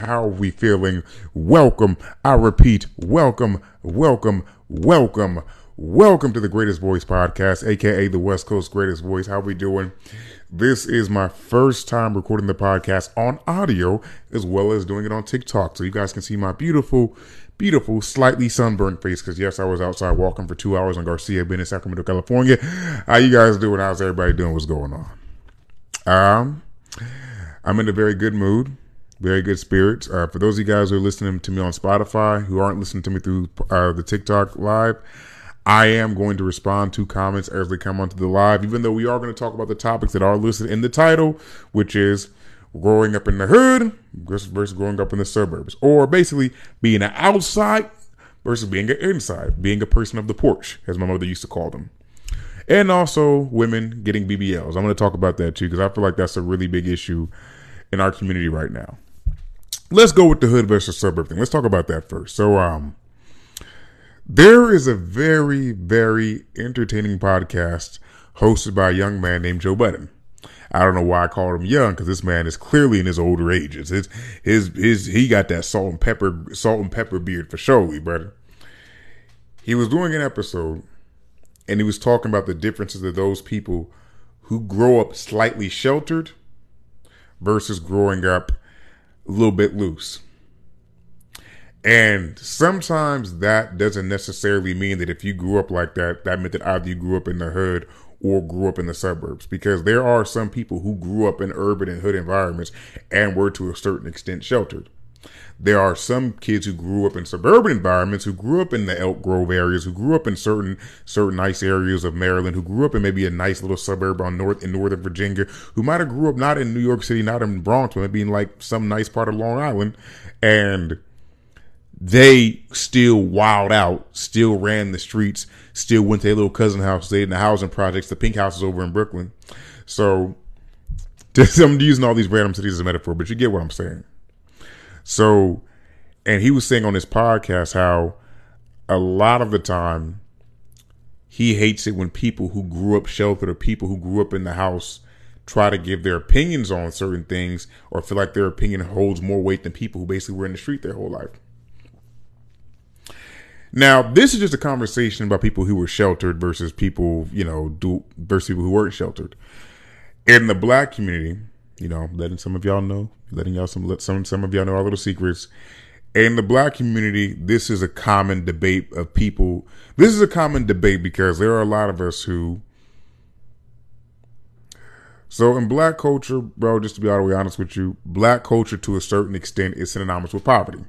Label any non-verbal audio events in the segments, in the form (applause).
How are we feeling? Welcome. I repeat, welcome, welcome, welcome, welcome to the Greatest Voice Podcast, aka the West Coast Greatest Voice. How we doing? This is my first time recording the podcast on audio as well as doing it on TikTok. So you guys can see my beautiful, beautiful, slightly sunburned face because yes, I was outside walking for two hours on Garcia Bend in Sacramento, California. How you guys doing? How's everybody doing? What's going on? Um, I'm in a very good mood very good spirits. Uh, for those of you guys who are listening to me on Spotify, who aren't listening to me through uh, the TikTok live, I am going to respond to comments as they come onto the live, even though we are going to talk about the topics that are listed in the title, which is growing up in the hood versus growing up in the suburbs, or basically being an outside versus being an inside, being a person of the porch, as my mother used to call them. And also women getting BBLs. I'm going to talk about that too, because I feel like that's a really big issue in our community right now let's go with the hood versus suburb thing. Let's talk about that first. So, um, there is a very, very entertaining podcast hosted by a young man named Joe Budden. I don't know why I called him young because this man is clearly in his older ages. His, his, his, he got that salt and pepper, salt and pepper beard for surely, brother. He was doing an episode and he was talking about the differences of those people who grow up slightly sheltered versus growing up a little bit loose. And sometimes that doesn't necessarily mean that if you grew up like that, that meant that either you grew up in the hood or grew up in the suburbs. Because there are some people who grew up in urban and hood environments and were to a certain extent sheltered. There are some kids who grew up in suburban environments, who grew up in the Elk Grove areas, who grew up in certain certain nice areas of Maryland, who grew up in maybe a nice little suburb on north in Northern Virginia, who might have grew up not in New York City, not in Bronx, but maybe in like some nice part of Long Island, and they still wild out, still ran the streets, still went to their little cousin house, stayed in the housing projects, the pink houses over in Brooklyn. So (laughs) I'm using all these random cities as a metaphor, but you get what I'm saying. So, and he was saying on his podcast how a lot of the time he hates it when people who grew up sheltered or people who grew up in the house try to give their opinions on certain things or feel like their opinion holds more weight than people who basically were in the street their whole life. Now, this is just a conversation about people who were sheltered versus people, you know, do versus people who weren't sheltered. In the black community, you know, letting some of y'all know, letting y'all some some some of y'all know our little secrets. In the black community, this is a common debate of people. This is a common debate because there are a lot of us who. So in black culture, bro, just to be all the way honest with you, black culture to a certain extent is synonymous with poverty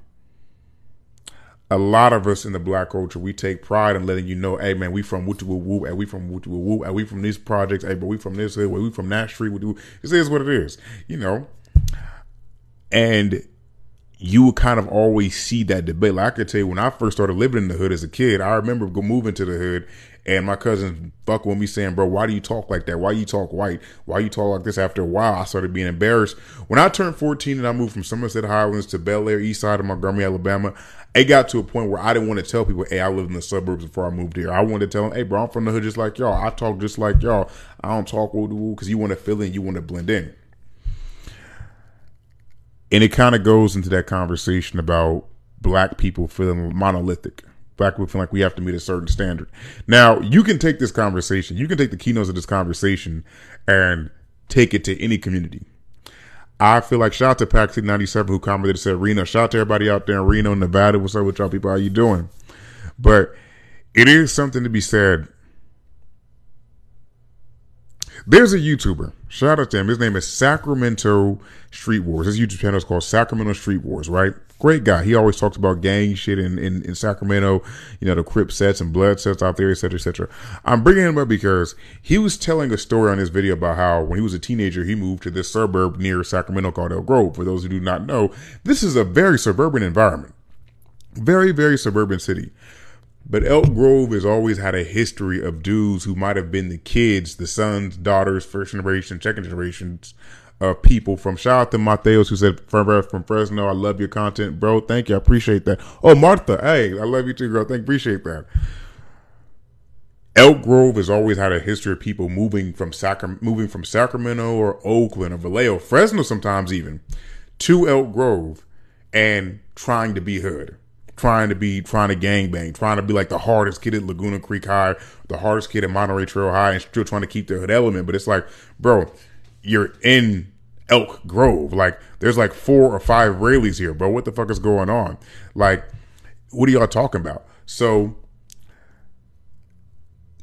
a lot of us in the black culture, we take pride in letting you know, hey man, we from Woo Woo, and we from Woo Woo, and we from these projects, hey, but we from this, hey, we from that street, we this is what it is, you know. And you would kind of always see that debate. Like I could tell you, when I first started living in the hood as a kid, I remember moving to the hood and my cousins fuck with me saying, bro, why do you talk like that? Why you talk white? Why you talk like this? After a while, I started being embarrassed. When I turned 14 and I moved from Somerset Highlands to Bel Air, east side of Montgomery, Alabama, it got to a point where I didn't want to tell people, hey, I lived in the suburbs before I moved here. I wanted to tell them, hey, bro, I'm from the hood just like y'all. I talk just like y'all. I don't talk woo woo because you want to fill in, you want to blend in. And it kind of goes into that conversation about black people feeling monolithic black people feel like we have to meet a certain standard. Now, you can take this conversation, you can take the keynotes of this conversation and take it to any community. I feel like shout out to Pack 97 who commented and said Reno. Shout out to everybody out there in Reno, Nevada. What's up with y'all people? How you doing? But it is something to be said. There's a YouTuber. Shout out to him. His name is Sacramento Street Wars. His YouTube channel is called Sacramento Street Wars, right? Great guy. He always talks about gang shit in, in, in Sacramento, you know, the Crip sets and blood sets out there, et cetera, et cetera. I'm bringing him up because he was telling a story on his video about how when he was a teenager, he moved to this suburb near Sacramento called Elk Grove. For those who do not know, this is a very suburban environment. Very, very suburban city. But Elk Grove has always had a history of dudes who might have been the kids, the sons, daughters, first generation, second generations of people from shout out to Mateos who said from Fresno, I love your content, bro. Thank you. I appreciate that. Oh, Martha, hey, I love you too, girl. Thank you, appreciate that. Elk Grove has always had a history of people moving from Sacra- moving from Sacramento or Oakland or Vallejo, Fresno sometimes even, to Elk Grove and trying to be hood, trying to be trying to gang bang, trying to be like the hardest kid at Laguna Creek High, the hardest kid at Monterey Trail High, and still trying to keep their hood element. But it's like, bro, you're in Elk Grove. Like, there's like four or five Raley's here, bro. What the fuck is going on? Like, what are y'all talking about? So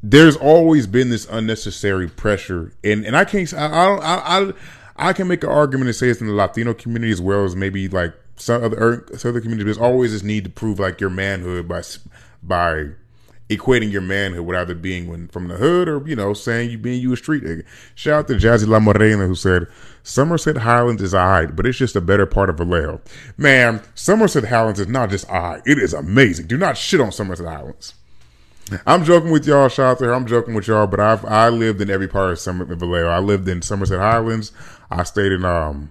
there's always been this unnecessary pressure, and and I can't, I, I I, I, I can make an argument and say it's in the Latino community as well as maybe like some other some other communities. There's always this need to prove like your manhood by by equating your manhood with either being when, from the hood or you know saying you being you a street nigga. Shout out to Jazzy La Morena who said Somerset Highlands is alright, but it's just a better part of Vallejo. Man, Somerset Highlands is not just alright; it is amazing. Do not shit on Somerset Highlands. I'm joking with y'all, shout out there. I'm joking with y'all, but I've I lived in every part of Somerset Vallejo. I lived in Somerset Highlands. I stayed in um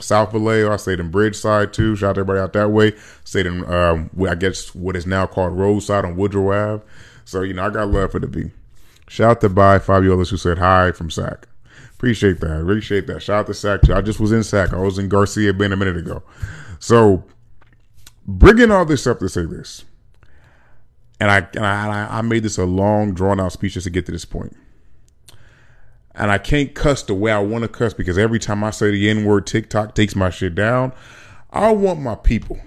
South Vallejo. I stayed in Bridgeside too. Shout out to everybody out that way. Stayed in um I guess what is now called Roadside on Woodrow Ave. So you know I got love for the B. Shout out to by Fabiolas who said hi from SAC. Appreciate that. Appreciate that. Shout out to SAC. too. I just was in SAC. I was in Garcia Bend a minute ago. So bringing all this up to say this and I, and I, I made this a long, drawn out speech just to get to this point. And I can't cuss the way I want to cuss because every time I say the N word, TikTok takes my shit down. I want my people,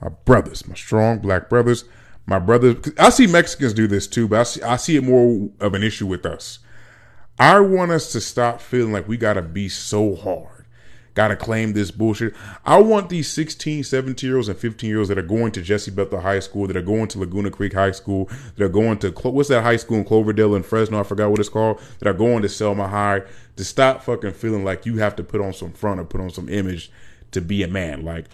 my brothers, my strong black brothers, my brothers. I see Mexicans do this too, but I see, I see it more of an issue with us. I want us to stop feeling like we got to be so hard got to claim this bullshit. I want these 16, 17 year olds and 15 year olds that are going to Jesse Bethel High School, that are going to Laguna Creek High School, that are going to, what's that high school in Cloverdale and Fresno? I forgot what it's called, that are going to Selma High to stop fucking feeling like you have to put on some front or put on some image to be a man. Like,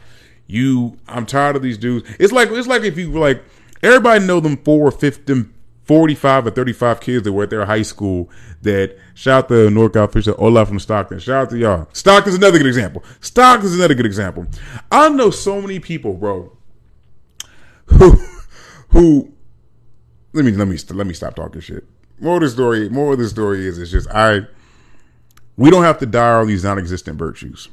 you, I'm tired of these dudes. It's like, it's like if you like, everybody know them four or fifth, them 45 or 35 kids that were at their high school that shout out to NorCal Fisher, Olaf from Stockton. Shout out to y'all. Stockton's another good example. Stockton's another good example. I know so many people, bro, who, who, let me, let me, let me stop talking shit. More of the story, more of the story is, it's just, I, we don't have to die all these non-existent virtues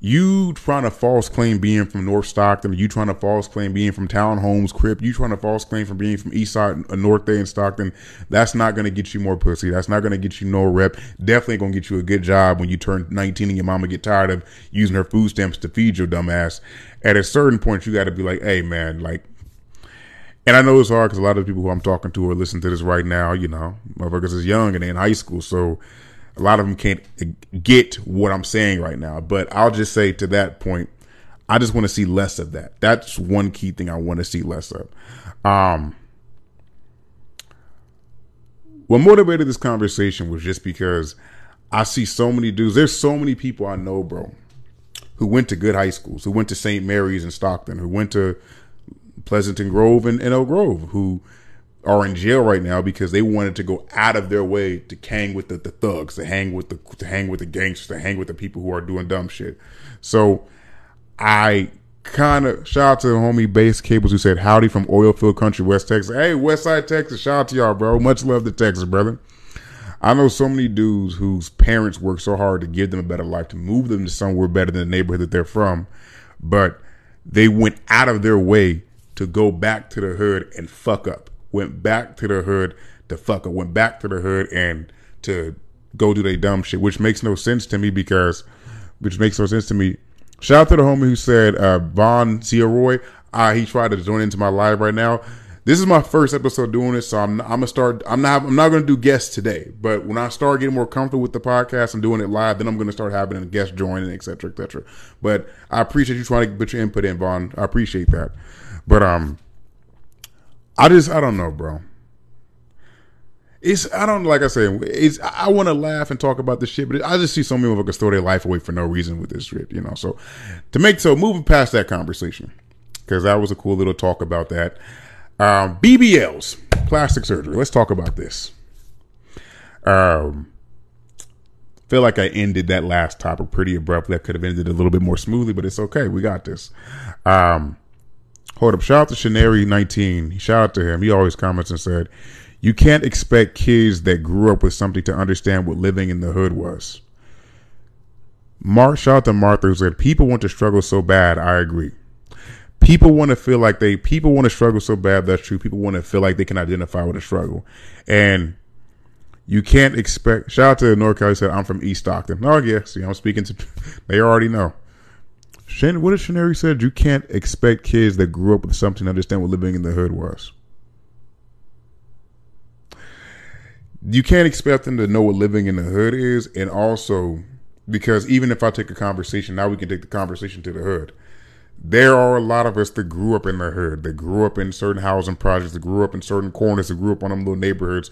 you trying to false claim being from North Stockton, you trying to false claim being from Townhomes, Crip, you trying to false claim from being from East Side, uh, North Day, and Stockton. That's not going to get you more pussy. That's not going to get you no rep. Definitely going to get you a good job when you turn 19 and your mama get tired of using her food stamps to feed your dumb ass. At a certain point, you got to be like, hey, man, like, and I know it's hard because a lot of people who I'm talking to are listening to this right now, you know, motherfuckers is young and they in high school. So, a lot of them can't get what I'm saying right now. But I'll just say to that point, I just want to see less of that. That's one key thing I want to see less of. Um, what motivated this conversation was just because I see so many dudes. There's so many people I know, bro, who went to good high schools, who went to St. Mary's in Stockton, who went to Pleasanton Grove and, Oak Grove, who are in jail right now because they wanted to go out of their way to hang with the, the thugs, to hang with the to hang with the gangsters, to hang with the people who are doing dumb shit. So I kind of shout out to the homie Base Cables who said howdy from oil Oilfield Country, West Texas. Hey, West Side Texas, shout out to y'all, bro. Much love to Texas, brother. I know so many dudes whose parents work so hard to give them a better life, to move them to somewhere better than the neighborhood that they're from, but they went out of their way to go back to the hood and fuck up went back to the hood to fuck up, went back to the hood and to go do their dumb shit, which makes no sense to me because, which makes no sense to me. Shout out to the homie who said, uh, Von Roy. Uh, he tried to join into my live right now. This is my first episode doing this, so I'm, I'm gonna start. I'm not. I'm not gonna do guests today, but when I start getting more comfortable with the podcast and doing it live, then I'm gonna start having a guest join and etc. etc. But I appreciate you trying to put your input in, Vaughn. I appreciate that. But um, I just I don't know, bro. It's I don't like I say it's I want to laugh and talk about this shit, but I just see so many motherfuckers throw their life away for no reason with this shit, you know. So to make so moving past that conversation because that was a cool little talk about that. Um, BBLs, plastic surgery. Let's talk about this. Um, feel like I ended that last topic pretty abruptly. I could have ended a little bit more smoothly, but it's okay. We got this. Um, Hold up. Shout out to Shanari19. Shout out to him. He always comments and said, You can't expect kids that grew up with something to understand what living in the hood was. Mark, shout out to Martha who said, people want to struggle so bad. I agree. People want to feel like they, people want to struggle so bad. That's true. People want to feel like they can identify with a struggle. And you can't expect, shout out to NorCal, he said, I'm from East Stockton. Oh, yeah. See, I'm speaking to, (laughs) they already know. Shan, what did Shaneri said? You can't expect kids that grew up with something to understand what living in the hood was. You can't expect them to know what living in the hood is, and also because even if I take a conversation, now we can take the conversation to the hood. There are a lot of us that grew up in the hood, that grew up in certain housing projects, that grew up in certain corners, that grew up on them little neighborhoods,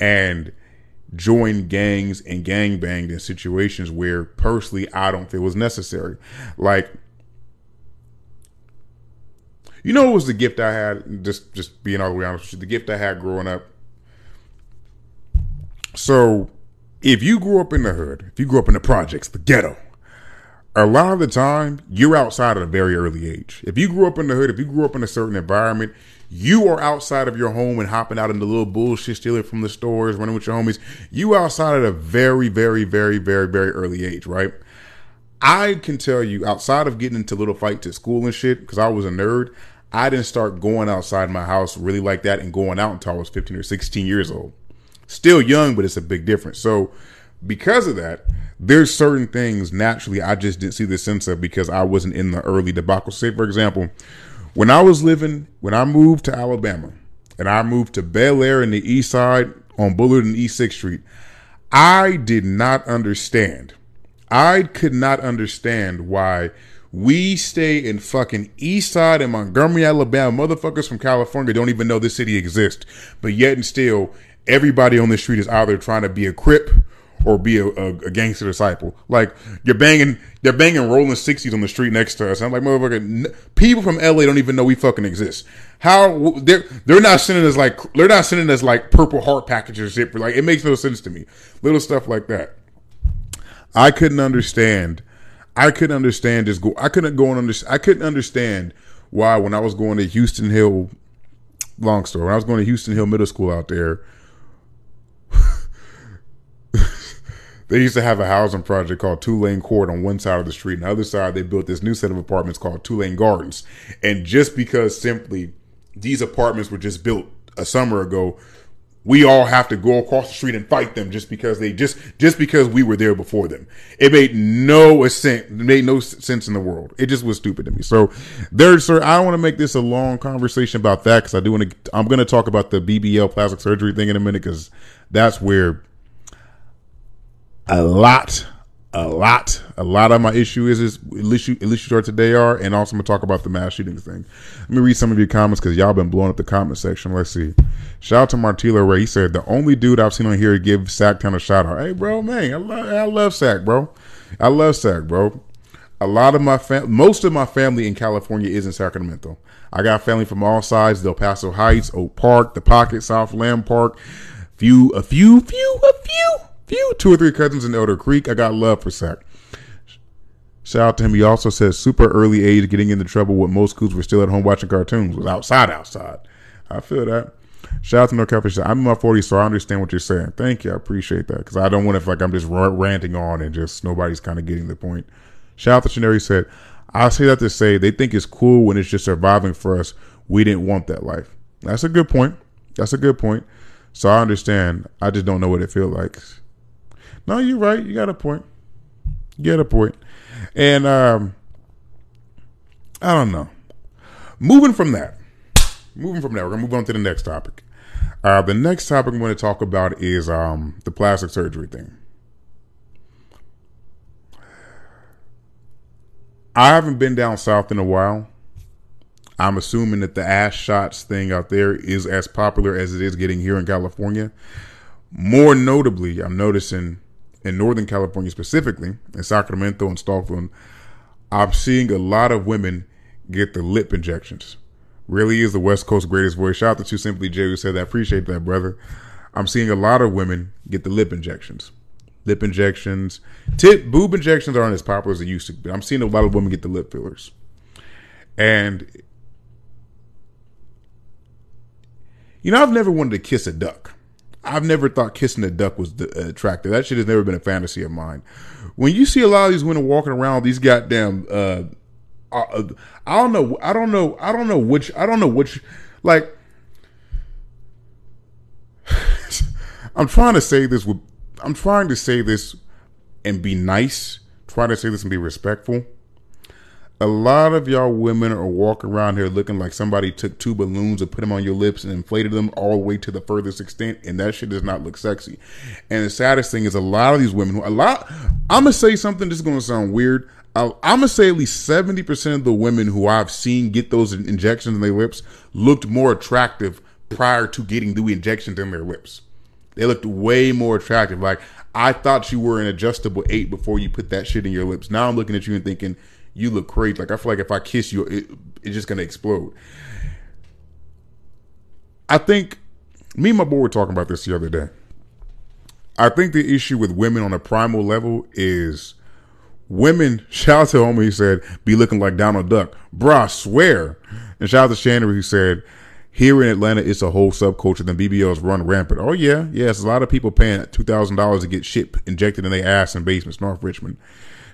and joined gangs and gang banged in situations where personally I don't feel was necessary. Like, you know, it was the gift I had. Just, just being all the way honest, with you, the gift I had growing up. So if you grew up in the hood, if you grew up in the projects, the ghetto, a lot of the time you're outside at a very early age. If you grew up in the hood, if you grew up in a certain environment, you are outside of your home and hopping out into little bullshit, stealing from the stores, running with your homies. You outside at a very, very, very, very, very early age, right? I can tell you, outside of getting into little fights at school and shit, because I was a nerd, I didn't start going outside my house really like that and going out until I was 15 or 16 years old. Still young, but it's a big difference. So because of that, there's certain things naturally I just didn't see the sense of because I wasn't in the early debacle. Say, for example, when I was living, when I moved to Alabama and I moved to Bel Air in the east side on Bullard and East 6th Street, I did not understand. I could not understand why we stay in fucking East Side in Montgomery, Alabama. Motherfuckers from California don't even know this city exists. But yet and still, everybody on the street is either trying to be a crip or be a, a, a, gangster disciple. Like you're banging, they're banging rolling sixties on the street next to us. I'm like, motherfucker, people from LA don't even know we fucking exist. How they're they're not sending us like they're not sending us like purple heart packages or shit. Like it makes no sense to me. Little stuff like that. I couldn't understand. I couldn't understand this. Go. I couldn't go and understand. I couldn't understand why when I was going to Houston Hill. Long story. When I was going to Houston Hill Middle School out there they used to have a housing project called Tulane Court on one side of the street. On the other side, they built this new set of apartments called Tulane Gardens. And just because simply these apartments were just built a summer ago, we all have to go across the street and fight them just because they just just because we were there before them. It made no sense. Made no sense in the world. It just was stupid to me. So there's, sir. I don't want to make this a long conversation about that because I do want to. I'm going to talk about the BBL plastic surgery thing in a minute because that's where a lot, a lot, a lot of my issue is is at least you at least you start today are, and also I'm gonna talk about the mass shootings thing. Let me read some of your comments because y'all been blowing up the comment section. Let's see. Shout out to Martilo Ray. He said the only dude I've seen on here give Sactown a shout out. Hey, bro, man, I love I love Sack, bro. I love Sack, bro. A lot of my fam, most of my family in California is in Sacramento. I got family from all sides: Del Paso Heights, Oak Park, the Pocket, South Land Park. Few, a few, few, a few few two or three cousins in Elder Creek. I got love for Sack. Shout out to him. He also says super early age getting into trouble with most kids were still at home watching cartoons was outside outside. I feel that. Shout out to No Catfish. I'm in my 40s, so I understand what you're saying. Thank you. I appreciate that because I don't want to like I'm just ranting on and just nobody's kind of getting the point. Shout out to Shaneri said, I'll say that to say they think it's cool when it's just surviving for us. We didn't want that life. That's a good point. That's a good point. So I understand. I just don't know what it feels like. No, you're right. You got a point. You got a point. And um, I don't know. Moving from that, moving from that, we're gonna move on to the next topic. Uh, the next topic I'm going to talk about is um, the plastic surgery thing. I haven't been down south in a while. I'm assuming that the ass shots thing out there is as popular as it is getting here in California. More notably, I'm noticing in Northern California specifically, in Sacramento and Stockton, I'm seeing a lot of women get the lip injections. Really is the West Coast greatest voice. Shout out to Simply Jay who said that. Appreciate that, brother. I'm seeing a lot of women get the lip injections. Lip injections. Tip boob injections aren't as popular as they used to be. I'm seeing a lot of women get the lip fillers. And you know, I've never wanted to kiss a duck. I've never thought kissing a duck was attractive. That shit has never been a fantasy of mine. When you see a lot of these women walking around these goddamn, uh, uh, I don't know, I don't know, I don't know which, I don't know which, like, (sighs) I'm trying to say this with, I'm trying to say this and be nice, trying to say this and be respectful a lot of y'all women are walking around here looking like somebody took two balloons and put them on your lips and inflated them all the way to the furthest extent, and that shit does not look sexy. And the saddest thing is a lot of these women, a lot, I'm gonna say something that's gonna sound weird. I'm gonna say at least 70% of the women who I've seen get those injections in their lips looked more attractive prior to getting the injections in their lips. They looked way more attractive. Like, I thought you were an adjustable eight before you put that shit in your lips. Now I'm looking at you and thinking, you look crazy. Like I feel like if I kiss you, it, it's just gonna explode. I think me and my boy were talking about this the other day. I think the issue with women on a primal level is women. (laughs) Shout out to homie who said, "Be looking like Donald Duck, bruh." I swear. And shout out to Shannon who said, "Here in Atlanta, it's a whole subculture. Then BBLs run rampant." Oh yeah, yes, a lot of people paying two thousand dollars to get shit injected in their ass in basements, North Richmond.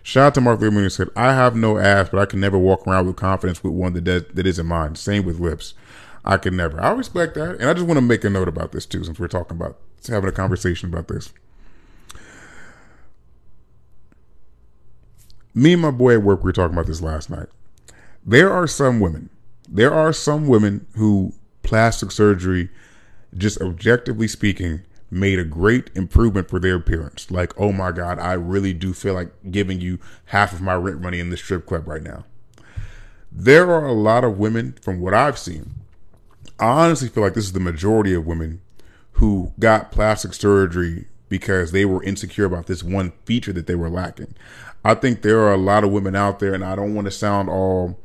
Shout out to Mark Lieberman who said, I have no ass, but I can never walk around with confidence with one that does, that isn't mine. Same with lips. I can never. I respect that. And I just want to make a note about this too, since we're talking about having a conversation about this. Me and my boy at work, we were talking about this last night. There are some women, there are some women who plastic surgery, just objectively speaking, made a great improvement for their appearance. Like, oh my God, I really do feel like giving you half of my rent money in the strip club right now. There are a lot of women, from what I've seen, I honestly feel like this is the majority of women who got plastic surgery because they were insecure about this one feature that they were lacking. I think there are a lot of women out there, and I don't want to sound all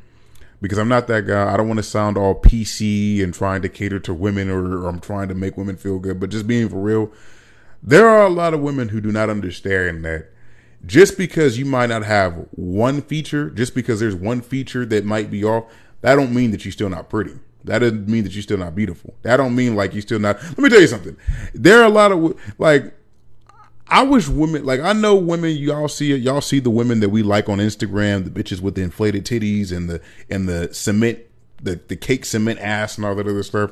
because I'm not that guy. I don't want to sound all PC and trying to cater to women or, or, I'm trying to make women feel good. But just being for real, there are a lot of women who do not understand that just because you might not have one feature, just because there's one feature that might be off, that don't mean that you're still not pretty. That doesn't mean that you're still not beautiful. That don't mean like you're still not. Let me tell you something. There are a lot of like I wish women like I know women y'all see it y'all see the women that we like on Instagram the bitches with the inflated titties and the and the cement the the cake cement ass and all that other stuff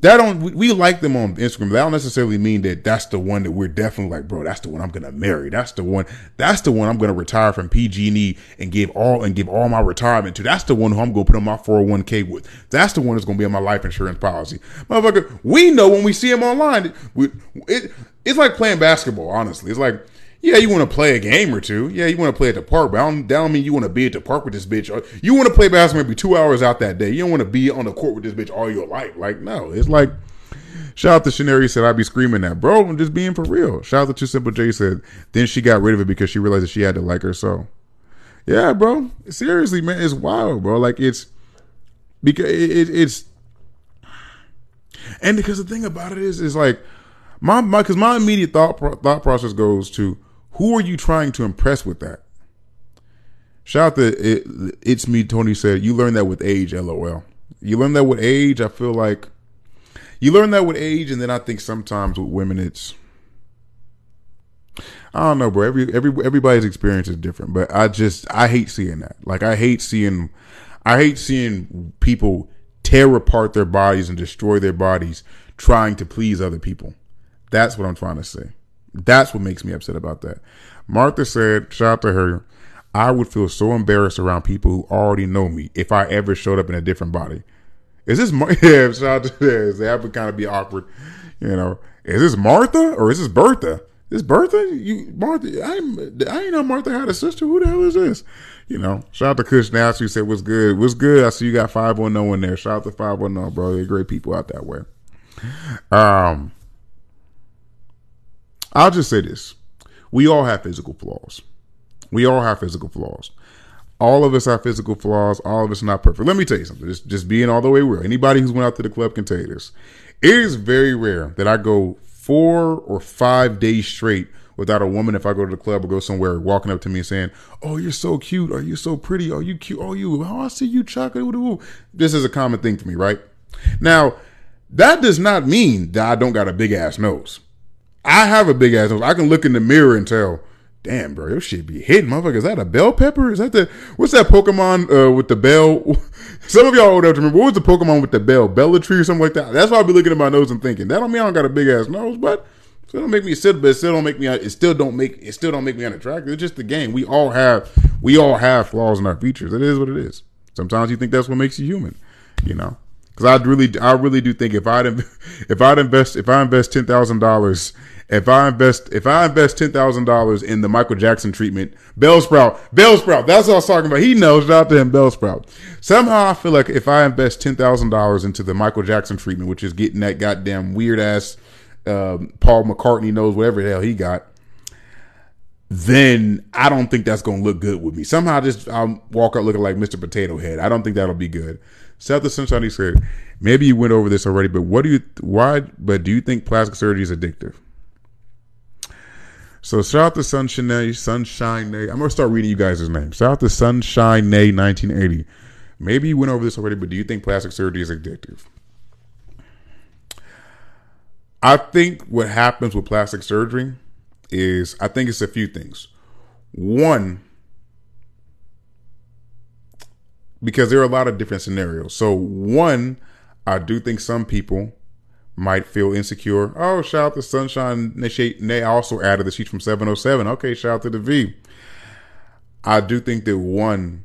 that don't we, we like them on Instagram that don't necessarily mean that that's the one that we're definitely like bro that's the one I'm gonna marry. That's the one that's the one I'm gonna retire from PG&E and give all and give all my retirement to. That's the one who I'm gonna put on my 401k with. That's the one that's gonna be on my life insurance policy. Motherfucker we know when we see him online we it it's like playing basketball, honestly. It's like, yeah, you want to play a game or two. Yeah, you want to play at the park, but I don't, that don't mean you want to be at the park with this bitch. Uh, you want to play basketball maybe two hours out that day. You don't want to be on the court with this bitch all your life. Like, no, it's like, shout out to Shanari said, I'd be screaming that. Bro, I'm just being for real. Shout out to Two Simple J said, then she got rid of it because she realized that she had to like her so. Yeah, bro. Seriously, man, it's wild, bro. Like, it's, because it, it's, and because the thing about it is, is like, my my because my immediate thought thought process goes to who are you trying to impress with that? Shout out to it, it's me. Tony said you learn that with age. LOL. You learn that with age. I feel like you learn that with age, and then I think sometimes with women, it's I don't know, bro. Every every everybody's experience is different, but I just I hate seeing that. Like I hate seeing I hate seeing people tear apart their bodies and destroy their bodies trying to please other people. That's what I'm trying to say. That's what makes me upset about that. Martha said, shout out to her, I would feel so embarrassed around people who already know me if I ever showed up in a different body. Is this, Mar- (laughs) yeah, shout out to this. (laughs) That would kind of be awkward. You know, is this Martha or is this Bertha? This Bertha? You, Martha, I'm, I ain't know Martha had a sister. Who the hell is this? You know, shout out to Kush Nasty who said, what's good? What's good? I see you got 510 in there. Shout out to 510, bro. They're great people out that way. Um, I'll just say this. We all have physical flaws. We all have physical flaws. All of us have physical flaws. All of us are not perfect. Let me tell you something. Just, just being all the way real. Anybody who's went out to the club can tell you this. It is very rare that I go four or five days straight without a woman if I go to the club or go somewhere walking up to me and saying, "Oh, you're so cute. Are you so pretty? Are you cute? Oh, you. Oh, I see you chocolate." This is a common thing for me, right? Now, That does not mean that I don't got a big ass nose. I have a big ass nose. I can look in the mirror and tell, damn, bro, your shit be hitting, motherfucker. Is that a bell pepper? Is that the what's that Pokemon uh, with the bell? (laughs) Some of y'all old enough to remember what was the Pokemon with the bell, Bellatree or something like that. That's why I be looking at my nose and thinking that don't mean I don't got a big ass nose, but still don't make me sit. but still don't make me. It still don't make it still don't make me unattractive. It's just the game. We all have we all have flaws in our features. It is what it is. Sometimes you think that's what makes you human, you know. Because I really, I really do think if I'd (laughs) if I'd invest if I invest ten thousand dollars if I invest if I invest ten thousand dollars in the Michael Jackson treatment, Bellsprout, Bellsprout, that's what I was talking about. He knows. Shout out to him, Bellsprout. Somehow I feel like if I invest ten thousand dollars into the Michael Jackson treatment, which is getting that goddamn weird ass um, Paul McCartney knows whatever the hell he got, then I don't think that's gonna look good with me. Somehow just I'll walk out looking like Mr. Potato Head. I don't think that'll be good. South of Sunshine said, maybe you went over this already, but what do you why but do you think plastic surgery is addictive? So shout out to Sunshine Sunshine I'm gonna start reading you guys' names. Shout out to Sunshine Nay 1980. Maybe you went over this already, but do you think plastic surgery is addictive? I think what happens with plastic surgery is I think it's a few things. One, because there are a lot of different scenarios. So one, I do think some people might feel insecure. Oh, shout out to Sunshine. They also added the sheet from 707. Okay, shout out to the V. I do think that one,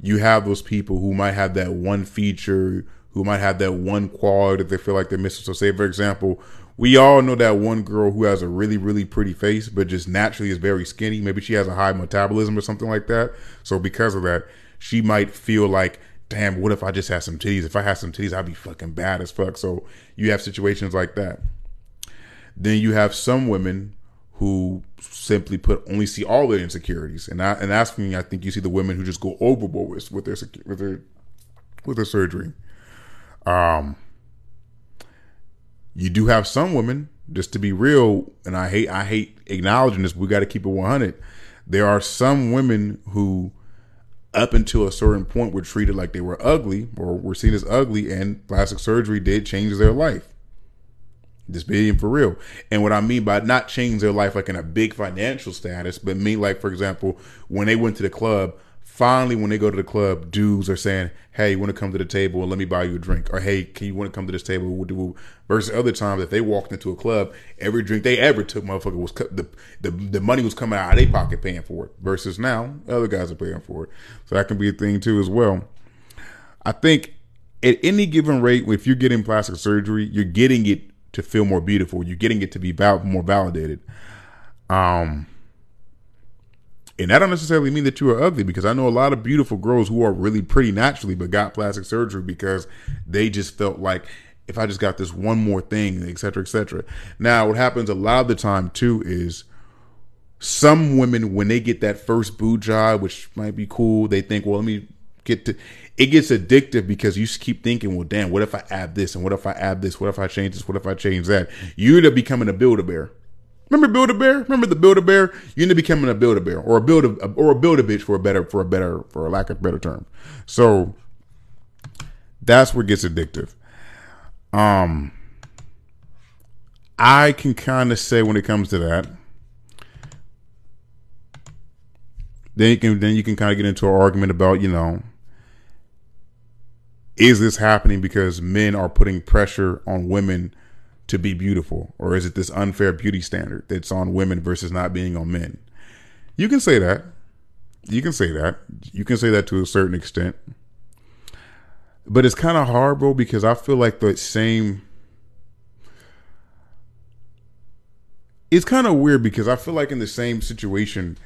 you have those people who might have that one feature, who might have that one quality that they feel like they're missing. So, say for example, we all know that one girl who has a really, really pretty face, but just naturally is very skinny. Maybe she has a high metabolism or something like that. So, because of that, she might feel like damn, what if I just had some titties? If I had some titties, I'd be fucking bad as fuck. So you have situations like that. Then you have some women who simply put only see all their insecurities, and I, and that's when I think you see the women who just go overboard with, with their with their with their surgery. Um, you do have some women, just to be real, and I hate I hate acknowledging this. we got to keep it one hundred. There are some women who up until a certain point were treated like they were ugly or were seen as ugly and plastic surgery did change their life. Just being for real. And what i mean by not change their life like in a big financial status but mean like for example when they went to the club finally when they go to the club dudes are saying hey you want to come to the table and let me buy you a drink? Or hey can you want to come to this table? Versus other times if they walked into a club every drink they ever took motherfucker was the, the the money was coming out of their pocket paying for it. Versus now other guys are paying for it. So that can be a thing too as well. I think at any given rate if you're getting plastic surgery you're getting it to feel more beautiful. You're getting it to be val- more validated. Um and that don't necessarily mean that you are ugly because I know a lot of beautiful girls who are really pretty naturally but got plastic surgery because they just felt like if I just got this one more thing, et cetera, et cetera. Now, what happens a lot of the time too is some women, when they get that first boob job, which might be cool, they think, well, let me get to it gets addictive because you keep thinking, well, damn, what if I add this? And what if I add this? What if I change this? What if I change that? You end up becoming a builder bear. Remember Build a Bear? Remember the Build a Bear? You end up becoming a Build a Bear or a build a or a build a bitch for a better for a better for a lack of better term. So that's what gets addictive. Um, I can kind of say when it comes to that. Then you can then you can kind of get into an argument about you know is this happening because men are putting pressure on women to be beautiful? Or is it this unfair beauty standard that's on women versus not being on men? You can say that. You can say that. You can say that to a certain extent. But it's kind of hard, bro, because I feel like the same. It's kind of weird because I feel like in the same situation,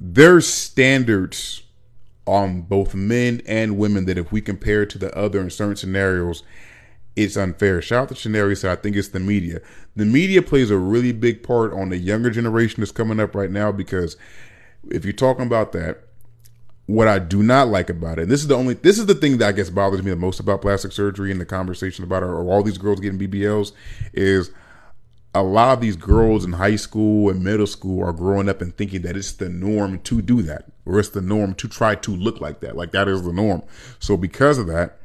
there's standards on both men and women that if we compare to the other in certain scenarios, it's unfair. Shout out to Chaneri said I think it's the media. The media plays a really big part on the younger generation that's coming up right now because if you're talking about that, what I do not like about it, this is the only this is the thing that I guess bothers me the most about plastic surgery and the conversation about or all these girls getting BBLs, is a lot of these girls in high school and middle school are growing up and thinking that it's the norm to do that, or it's the norm to try to look like that. Like that is the norm. So because of that,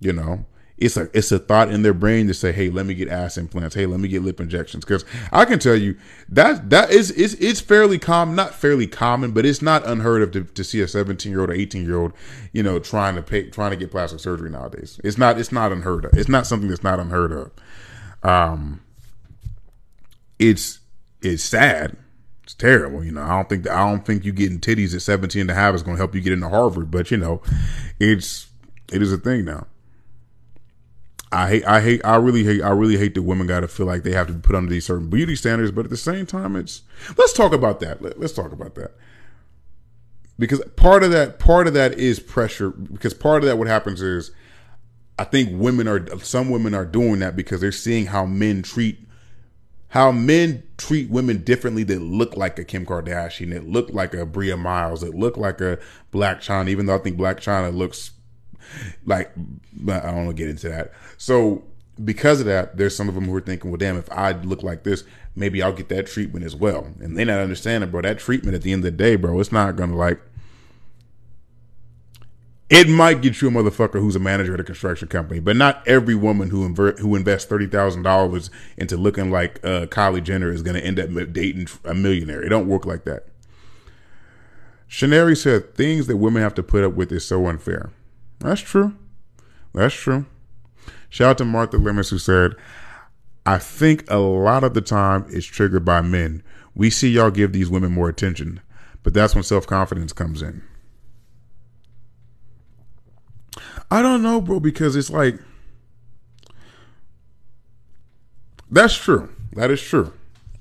you know, it's a it's a thought in their brain to say, "Hey, let me get ass implants. Hey, let me get lip injections." Because I can tell you that that is is it's fairly common, not fairly common, but it's not unheard of to, to see a seventeen year old or eighteen year old, you know, trying to pay trying to get plastic surgery nowadays. It's not it's not unheard of. It's not something that's not unheard of. Um, it's it's sad. It's terrible, you know. I don't think I don't think you getting titties at 17 and a half is going to help you get into Harvard, but you know, it's it is a thing now. I hate, I hate, I really hate, I really hate that women got to feel like they have to be put under these certain beauty standards. But at the same time, it's let's talk about that. Let, let's talk about that because part of that, part of that is pressure. Because part of that, what happens is, I think women are, some women are doing that because they're seeing how men treat, how men treat women differently that look like a Kim Kardashian, that look like a Bria Myles, that look like a Blac Chyna. Even though I think Blac Chyna looks like I don't want to get into that. So because of that, there's some of them who are thinking, well, damn, if I look like this, maybe I'll get that treatment as well. And they not understanding, bro. That treatment at the end of the day, bro, it's not gonna like. It might get you a motherfucker who's a manager at a construction company, but not every woman who invert, who invests thirty thousand dollars into looking like uh, Kylie Jenner is going to end up dating a millionaire. It don't work like that. Shaneri said things that women have to put up with is so unfair. That's true. That's true. Shout out to Martha Lemons who said, I think a lot of the time it's triggered by men. We see y'all give these women more attention, but that's when self confidence comes in. I don't know, bro, because it's like, that's true. That is true.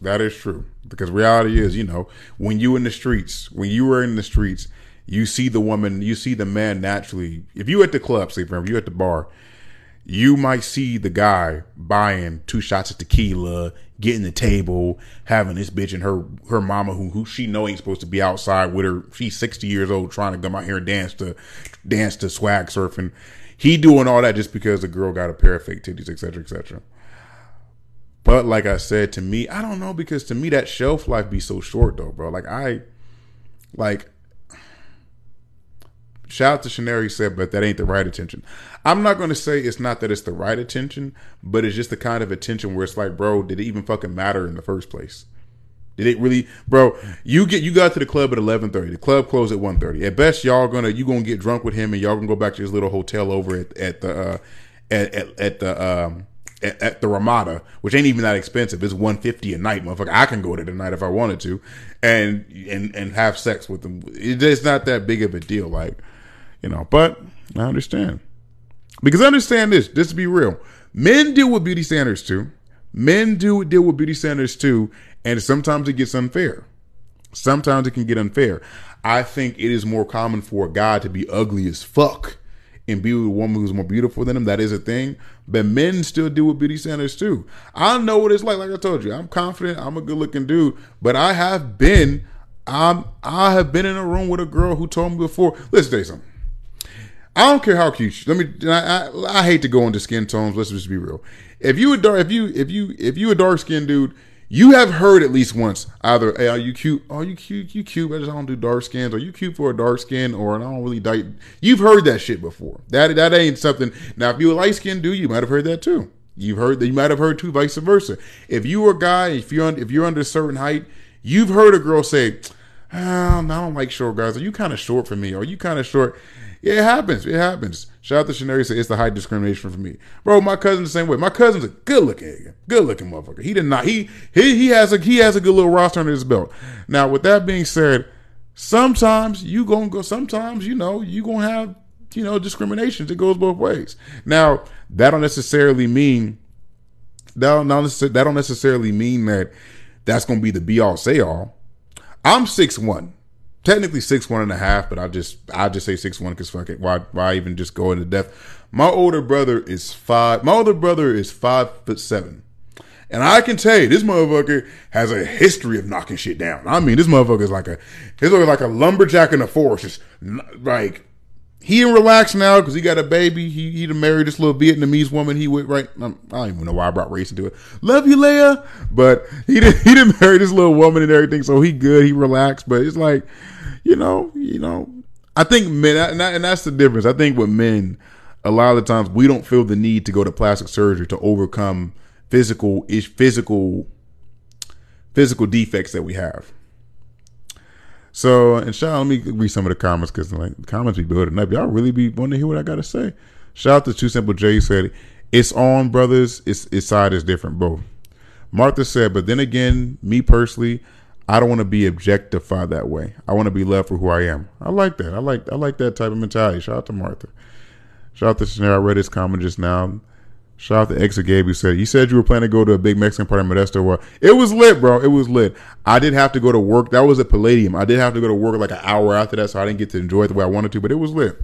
That is true. Because reality is, you know, when you in the streets, when you were in the streets, you see the woman, you see the man naturally. If you at the club, say for you at the bar, you might see the guy buying two shots of tequila, getting the table, having this bitch and her her mama who who she know ain't supposed to be outside with her. She's sixty years old trying to come out here and dance to dance to swag surfing. He doing all that just because the girl got a pair of fake titties, etc., etc. But like I said, to me, I don't know because to me that shelf life be so short though, bro. Like I, like Shout out to Shaneri said, but that ain't the right attention. I'm not going to say it's not that it's the right attention, but it's just the kind of attention where it's like, bro, did it even fucking matter in the first place? Did it really, bro? You get you got to the club at eleven thirty. The club closed at 1.30. At best, y'all gonna you gonna get drunk with him, and y'all gonna go back to his little hotel over at at the uh, at, at, at the um at, at, the Ramada, which ain't even that expensive. It's one fifty a night, motherfucker. I can go there tonight if I wanted to, and and and have sex with them. It's not that big of a deal. Like you know, but I understand. Because I understand this, just to be real. Men deal with beauty standards too. Men do deal with beauty standards too, and sometimes it gets unfair. Sometimes it can get unfair. I think it is more common for a guy to be ugly as fuck and be with a woman who's more beautiful than him. That is a thing. But men still deal with beauty standards too. I know what it's like. Like I told you, I'm confident. I'm a good looking dude. But I have been, I'm, I have been in a room with a girl who told me before. Let's say something. I don't care how cute. Let me. I, I, I, hate to go into skin tones. Let's just be real. If you a dark, if you if you if you a dark skinned dude, you have heard at least once either, "Hey, are you cute? Are you cute? You cute? I just don't do dark skins. Are you cute for a dark skin? Or I don't really date." You've heard that shit before. That that ain't something. Now, if you a light skinned dude, you might have heard that too. You've heard that. You might have heard too, vice versa. If you are a guy, if you're if you're under a certain height, you've heard a girl say, oh, "I don't like short guys. Are you kind of short for me? Are you kind of short?" Yeah, it happens. It happens. Shout out to Shanari said it's the height discrimination for me. Bro, my cousin's the same way. My cousin's a good looking good looking motherfucker. He did not he he he has a he has a good little roster under his belt. Now, with that being said, sometimes you gonna go sometimes, you know, you gonna have, you know, discriminations. It goes both ways. Now, that don't necessarily mean that don't, that don't necessarily mean that that's gonna be the be all say all. I'm six one technically six one and a half, but I just I just say six one because fuck it. Why why even just go into depth? My older brother is five. My older brother is five foot seven. And I can tell you, this motherfucker has a history of knocking shit down. I mean, this motherfucker is like a, he's like a lumberjack in the forest. Just like he can relax now because he got a baby. He he married this little Vietnamese woman he with right. I don't even know why I brought race into it. Love you, Leia, but he didn't he didn't (laughs) marry this little woman and everything, so he good. He relaxed, but it's like, you know, you know, I think men, and that's the difference. I think with men, a lot of the times we don't feel the need to go to plastic surgery to overcome physical ish physical physical defects that we have. So, and shout out, let me read some of the comments because like the comments be building up. Y'all really be wanting to hear what I gotta say. Shout out to Two Simple J said, It's on, brothers. It's its side is different, both. Martha said, but then again, me personally, I don't want to be objectified that way. I want to be loved for who I am. I like that. I like I like that type of mentality. Shout out to Martha. Shout out to Chanel. I read his comment just now. Shout out to Exa Gabe who said, You said you were planning to go to a big Mexican party in Modesto. Well, it was lit, bro. It was lit. I did have to go to work. That was a Palladium. I did have to go to work like an hour after that, so I didn't get to enjoy it the way I wanted to, but it was lit.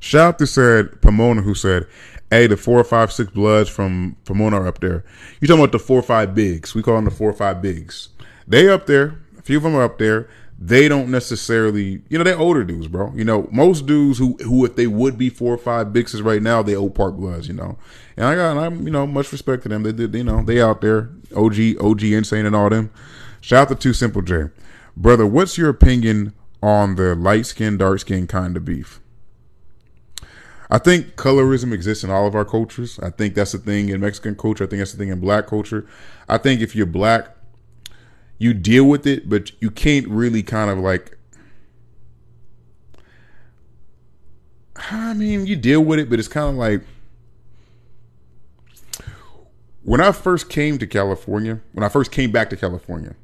Shout out to said Pomona who said, Hey, the four or five six bloods from Pomona are up there. You talking about the four or five bigs. We call them the four or five bigs. They up there. A few of them are up there they don't necessarily, you know, they're older dudes, bro. You know, most dudes who, who if they would be four or five bixes right now, they old Park Bloods, you know. And I got, I'm, you know, much respect to them. They did, you know, they out there, OG, OG Insane and all them. Shout out to Two Simple J. Brother, what's your opinion on the light skin, dark skin kind of beef? I think colorism exists in all of our cultures. I think that's the thing in Mexican culture. I think that's the thing in black culture. I think if you're black, you deal with it, but you can't really kind of like. I mean, you deal with it, but it's kind of like when I first came to California. When I first came back to California,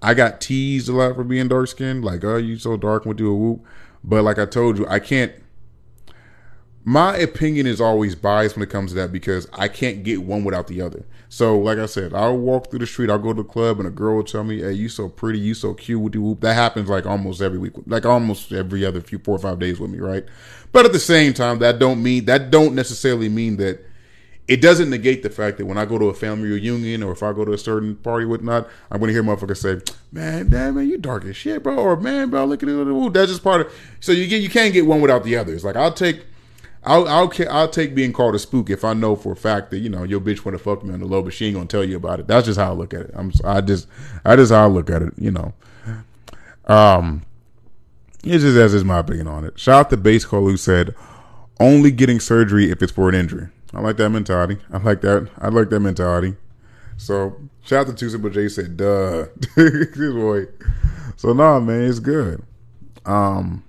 I got teased a lot for being dark skinned. Like, oh, you so dark, went do a whoop. But like I told you, I can't my opinion is always biased when it comes to that because I can't get one without the other. So, like I said, I'll walk through the street, I'll go to the club, and a girl will tell me, "Hey, you so pretty, you so cute." Whoop whoop. That happens like almost every week, like almost every other few four or five days with me, right? But at the same time, that don't mean that don't necessarily mean that it doesn't negate the fact that when I go to a family reunion or if I go to a certain party, whatnot, I'm going to hear motherfuckers say, "Man, damn man, you dark as shit, bro," or "Man, bro, look at it." That's just part of. So you get you can't get one without the other. It's like I'll take I'll I'll I'll take being called a spook if I know for a fact that you know your bitch want to fuck me on the low, but she ain't gonna tell you about it. That's just how I look at it. I'm I just I just how I look at it. You know, um, it's just as is my opinion on it. Shout out to Base Call who said only getting surgery if it's for an injury. I like that mentality. I like that. I like that mentality. So shout out to Two Simple J said, "Duh, (laughs) boy." So nah, man, it's good. Um,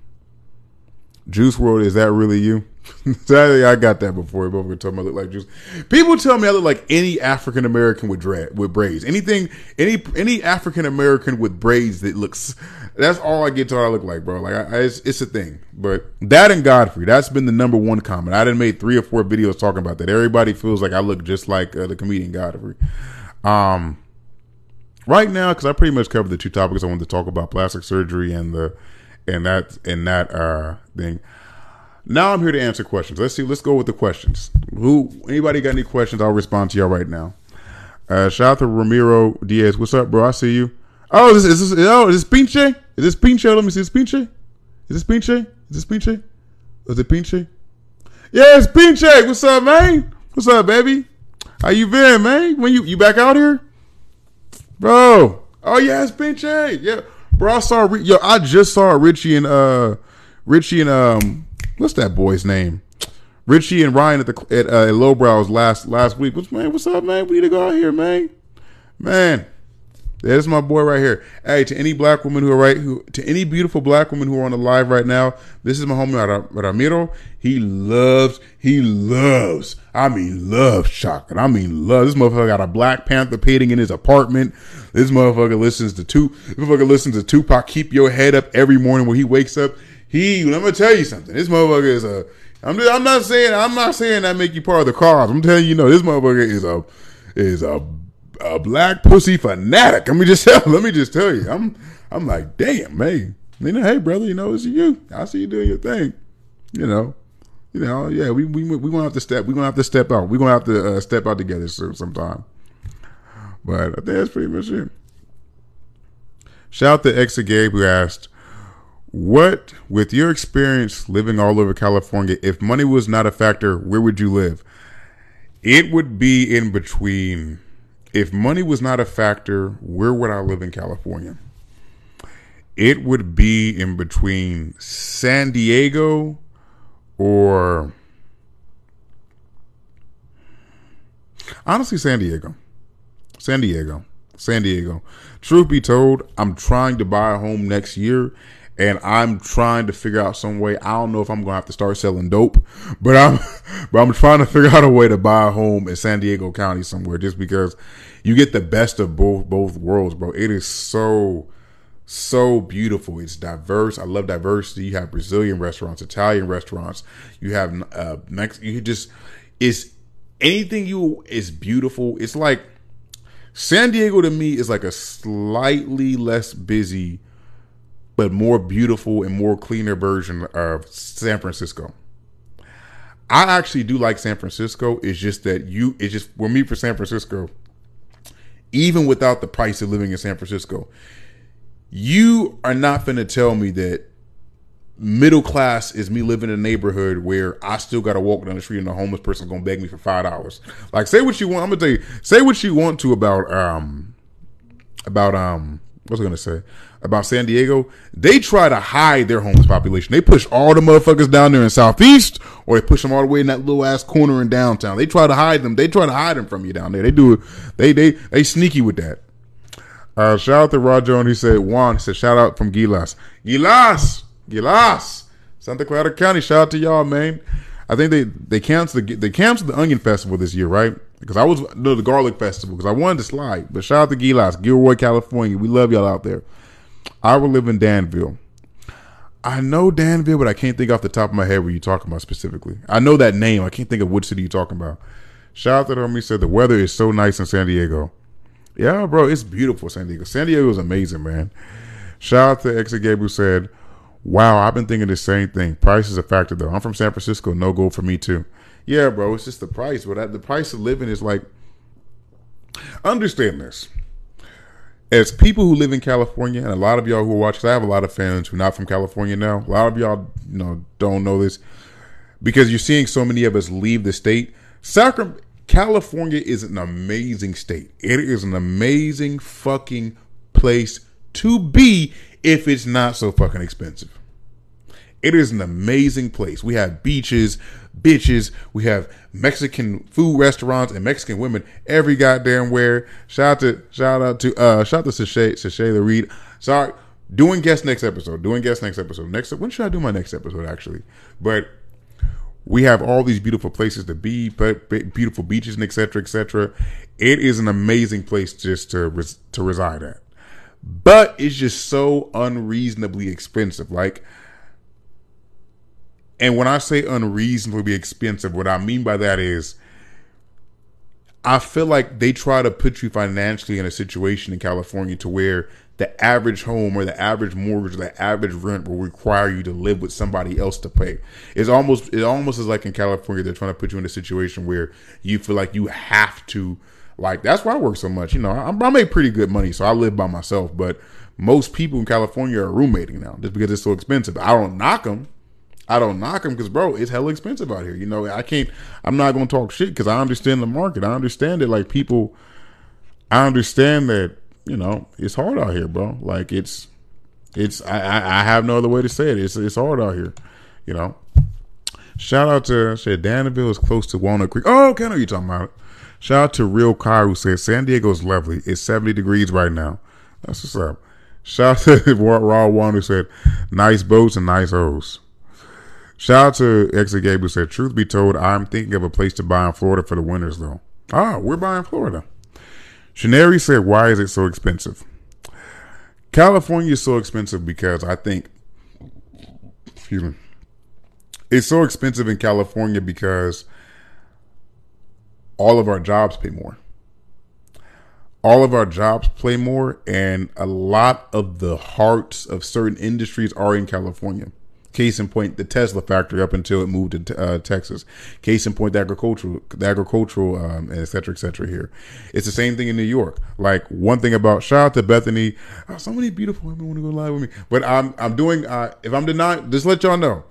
Juice WRLD is that really you? (laughs) I got that before. But we talking about look like Juice. People tell me I look like any African American with dread with braids. Anything, any any African American with braids that looks. That's all I get to. I look like, bro. Like I, it's, it's a thing. But that and Godfrey, that's been the number one comment. I didn't made three or four videos talking about that. Everybody feels like I look just like uh, the comedian Godfrey. Um, right now, because I pretty much covered the two topics I wanted to talk about: plastic surgery and the and that and that uh thing. Now I'm here to answer questions. Let's see. Let's go with the questions. Who? Anybody got any questions? I'll respond to y'all right now. Uh, shout out to Ramiro Diaz. What's up, bro? I see you. Oh, is this, is this, oh, is this Pinche? Is this Pinche? Let me see. Is this Pinche? Is this Pinche? Is this Pinche? Is it Pinche? Yeah, it's Pinche. What's up, man? What's up, baby? How you been, man? When you you back out here, bro? Oh yeah, it's Pinche. Yeah, bro. I saw yo. I just saw Richie and uh Richie and um what's that boy's name? Richie and Ryan at the at, uh, Lowbrows last last week. What's man? What's up, man? We need to go out here, man. Man, there's my boy right here. Hey, to any black woman who are right, who to any beautiful black woman who are on the live right now, this is my homie Ramiro. He loves, he loves, I mean loves chocolate. I mean love. This motherfucker got a Black Panther painting in his apartment. This motherfucker listens to two. This motherfucker listens to Tupac. Keep your head up every morning when he wakes up. He, I'm gonna tell you something. This motherfucker is a. I'm, I'm not saying I'm not saying that make you part of the cause. I'm telling you, know, this motherfucker is a is a a black pussy fanatic. Let me just (laughs) tell. Let me just tell you. I'm I'm like, damn, man. You know, hey, brother, you know, it's you. I see you doing your thing. You know, you know, yeah. We we we gonna have to step. We gonna have to step out. We gonna have to uh, step out together sometime. But I think that's pretty much it. Shout out to Exa Gabe who asked, what, with your experience living all over California, if money was not a factor, where would you live? It would be in between. If money was not a factor, where would I live in California? It would be in between San Diego or honestly, San Diego. San Diego. San Diego. Truth be told, I'm trying to buy a home next year and I'm trying to figure out some way. I don't know if I'm gonna have to start selling dope, but I'm (laughs) but I'm trying to figure out a way to buy a home in San Diego County somewhere just because you get the best of both both worlds, bro. It is so so beautiful. It's diverse. I love diversity. You have Brazilian restaurants, Italian restaurants. You have uh Mex- you just it's anything you is beautiful. It's like San Diego to me is like a slightly less busy but more beautiful and more cleaner version of San Francisco. I actually do like San Francisco. It's just that you, it's just for me for San Francisco, even without the price of living in San Francisco, you are not going to tell me that middle class is me living in a neighborhood where I still got to walk down the street and a homeless person going to beg me for five dollars. Like, say what you want. I'm gonna tell you. Say what you want to about um about um what was I gonna say about San Diego? They try to hide their homeless population. They push all the motherfuckers down there in Southeast, or they push them all the way in that little ass corner in downtown. They try to hide them. They try to hide them from you down there. They do. It. They they they sneaky with that. Uh, shout out to Roger and he said Juan he said shout out from Gilas. Gilas, Gilas, Santa Clara County. Shout out to y'all, man. I think they they canceled the they canceled the Onion Festival this year, right? Because I was no the Garlic Festival because I wanted to slide. But shout out to Gilas, Gilroy, California. We love y'all out there. I will live in Danville. I know Danville, but I can't think off the top of my head where you're talking about specifically. I know that name. I can't think of which city you're talking about. Shout out to homie said the weather is so nice in San Diego. Yeah, bro, it's beautiful, San Diego. San Diego is amazing, man. Shout out to Exit Gabriel said, Wow, I've been thinking the same thing. Price is a factor though. I'm from San Francisco, no go for me too. Yeah, bro, it's just the price. But the price of living is like understand this. As people who live in California, and a lot of y'all who watch, I have a lot of fans who are not from California now. A lot of y'all, you know, don't know this because you're seeing so many of us leave the state. Sacramento, California is an amazing state. It is an amazing fucking place to be if it's not so fucking expensive. It is an amazing place. We have beaches, bitches. We have Mexican food restaurants and Mexican women every goddamn where. Shout out to shout out to uh shout out to Sashay Sashay Reed. Sorry, doing guest next episode. Doing guest next episode. Next when should I do my next episode actually? But we have all these beautiful places to be, but beautiful beaches and etc. etc. It is an amazing place just to res- to reside at, but it's just so unreasonably expensive. Like, and when I say unreasonably expensive, what I mean by that is, I feel like they try to put you financially in a situation in California to where the average home or the average mortgage or the average rent will require you to live with somebody else to pay. It's almost it almost is like in California they're trying to put you in a situation where you feel like you have to like that's why I work so much. You know, I, I make pretty good money, so I live by myself. But most people in California are roommating now just because it's so expensive. I don't knock them. I don't knock them because, bro, it's hella expensive out here. You know, I can't. I'm not gonna talk shit because I understand the market. I understand it. Like people, I understand that you know, it's hard out here, bro. Like it's, it's. I, I have no other way to say it. It's it's hard out here, you know. Shout out to said Danville is close to Walnut Creek. Oh, okay, I know you're talking about it. Shout out to Real Car who says San Diego's lovely. It's 70 degrees right now. That's what's up. Shout out to (laughs) Raw One who said nice boats and nice hoes. Shout out to Exit Gabe who said, Truth be told, I'm thinking of a place to buy in Florida for the winters though. Ah, we're buying Florida. Shaneri said, Why is it so expensive? California is so expensive because I think, excuse me, it's so expensive in California because all of our jobs pay more. All of our jobs pay more, and a lot of the hearts of certain industries are in California. Case in point, the Tesla factory up until it moved to uh, Texas. Case in point, the agricultural, the agricultural, um, et cetera, et cetera. Here, it's the same thing in New York. Like one thing about shout out to Bethany. Oh, so many beautiful women want to go live with me, but I'm I'm doing. Uh, if I'm denied, just let y'all know.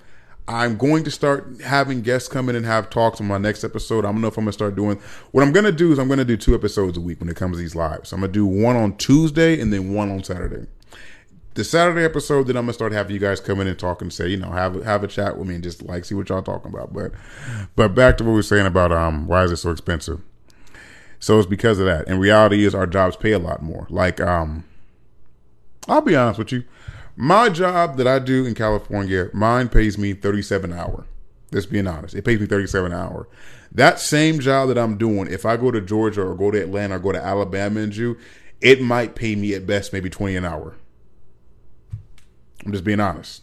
I'm going to start having guests come in and have talks on my next episode. I don't know if I'm gonna start doing. What I'm gonna do is I'm gonna do two episodes a week when it comes to these lives. So I'm gonna do one on Tuesday and then one on Saturday the Saturday episode, then I'm gonna start having you guys come in and talk and say, you know, have have a chat with me and just like see what y'all talking about. But but back to what we were saying about um why is it so expensive? So it's because of that. And reality is our jobs pay a lot more. Like um I'll be honest with you. My job that I do in California, mine pays me 37 an hour. Just being honest. It pays me 37 an hour. That same job that I'm doing, if I go to Georgia or go to Atlanta or go to Alabama and do, it might pay me at best maybe 20 an hour. I'm just being honest.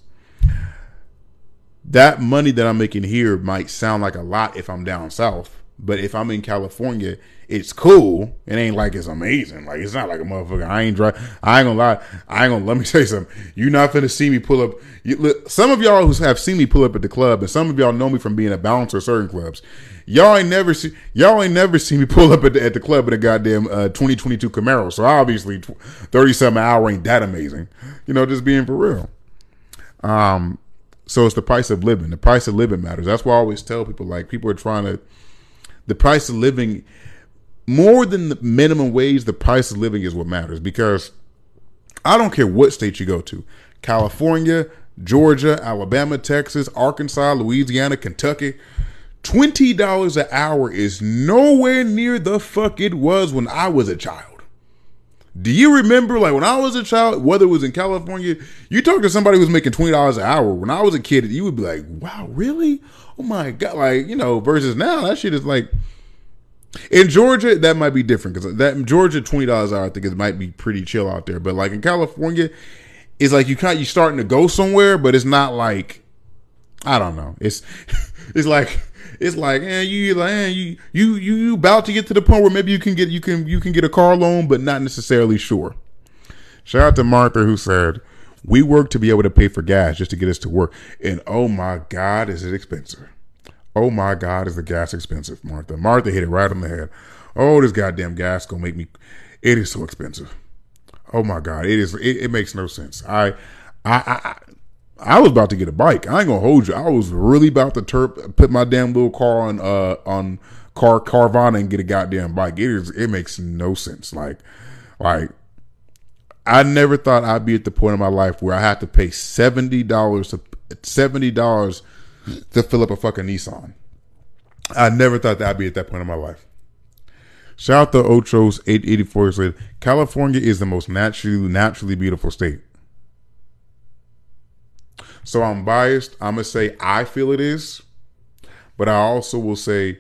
That money that I'm making here might sound like a lot if I'm down south, but if I'm in California, it's cool. It ain't like it's amazing. Like it's not like a motherfucker. I ain't dry. I ain't gonna lie. I ain't gonna let me (laughs) say something. You're not gonna see me pull up. You, look, some of y'all who have seen me pull up at the club, and some of y'all know me from being a bouncer at certain clubs. Y'all ain't never see y'all ain't never see me pull up at the, at the club in a goddamn uh, 2022 Camaro. So obviously, 30 something hour ain't that amazing. You know, just being for real. Um, so it's the price of living. The price of living matters. That's why I always tell people like people are trying to. The price of living more than the minimum wage, the price of living is what matters because I don't care what state you go to California, Georgia, Alabama, Texas, Arkansas, Louisiana, Kentucky. $20 an hour is nowhere near the fuck it was when I was a child. Do you remember, like when I was a child, whether it was in California, you talk to somebody who's making $20 an hour. When I was a kid, you would be like, wow, really? Oh my God. Like, you know, versus now, that shit is like in Georgia, that might be different because that Georgia twenty dollars an hour, I think it might be pretty chill out there. But like in California, it's like you kind you starting to go somewhere, but it's not like I don't know. It's (laughs) it's like it's like eh, you like eh, you you you you about to get to the point where maybe you can get you can you can get a car loan, but not necessarily sure. Shout out to Martha who said, "We work to be able to pay for gas just to get us to work, and oh my God, is it expensive." Oh my God, is the gas expensive, Martha? Martha hit it right on the head. Oh, this goddamn gas gonna make me. It is so expensive. Oh my God, it is. It, it makes no sense. I, I, I, I was about to get a bike. I ain't gonna hold you. I was really about to turp, put my damn little car on, uh, on car Carvana and get a goddamn bike. It is. It makes no sense. Like, like. I never thought I'd be at the point in my life where I have to pay seventy dollars to seventy dollars to fill up a fucking Nissan. I never thought that I'd be at that point in my life. Shout out to Ochos eight eighty four said California is the most naturally naturally beautiful state. So I'm biased. I'm gonna say I feel it is, but I also will say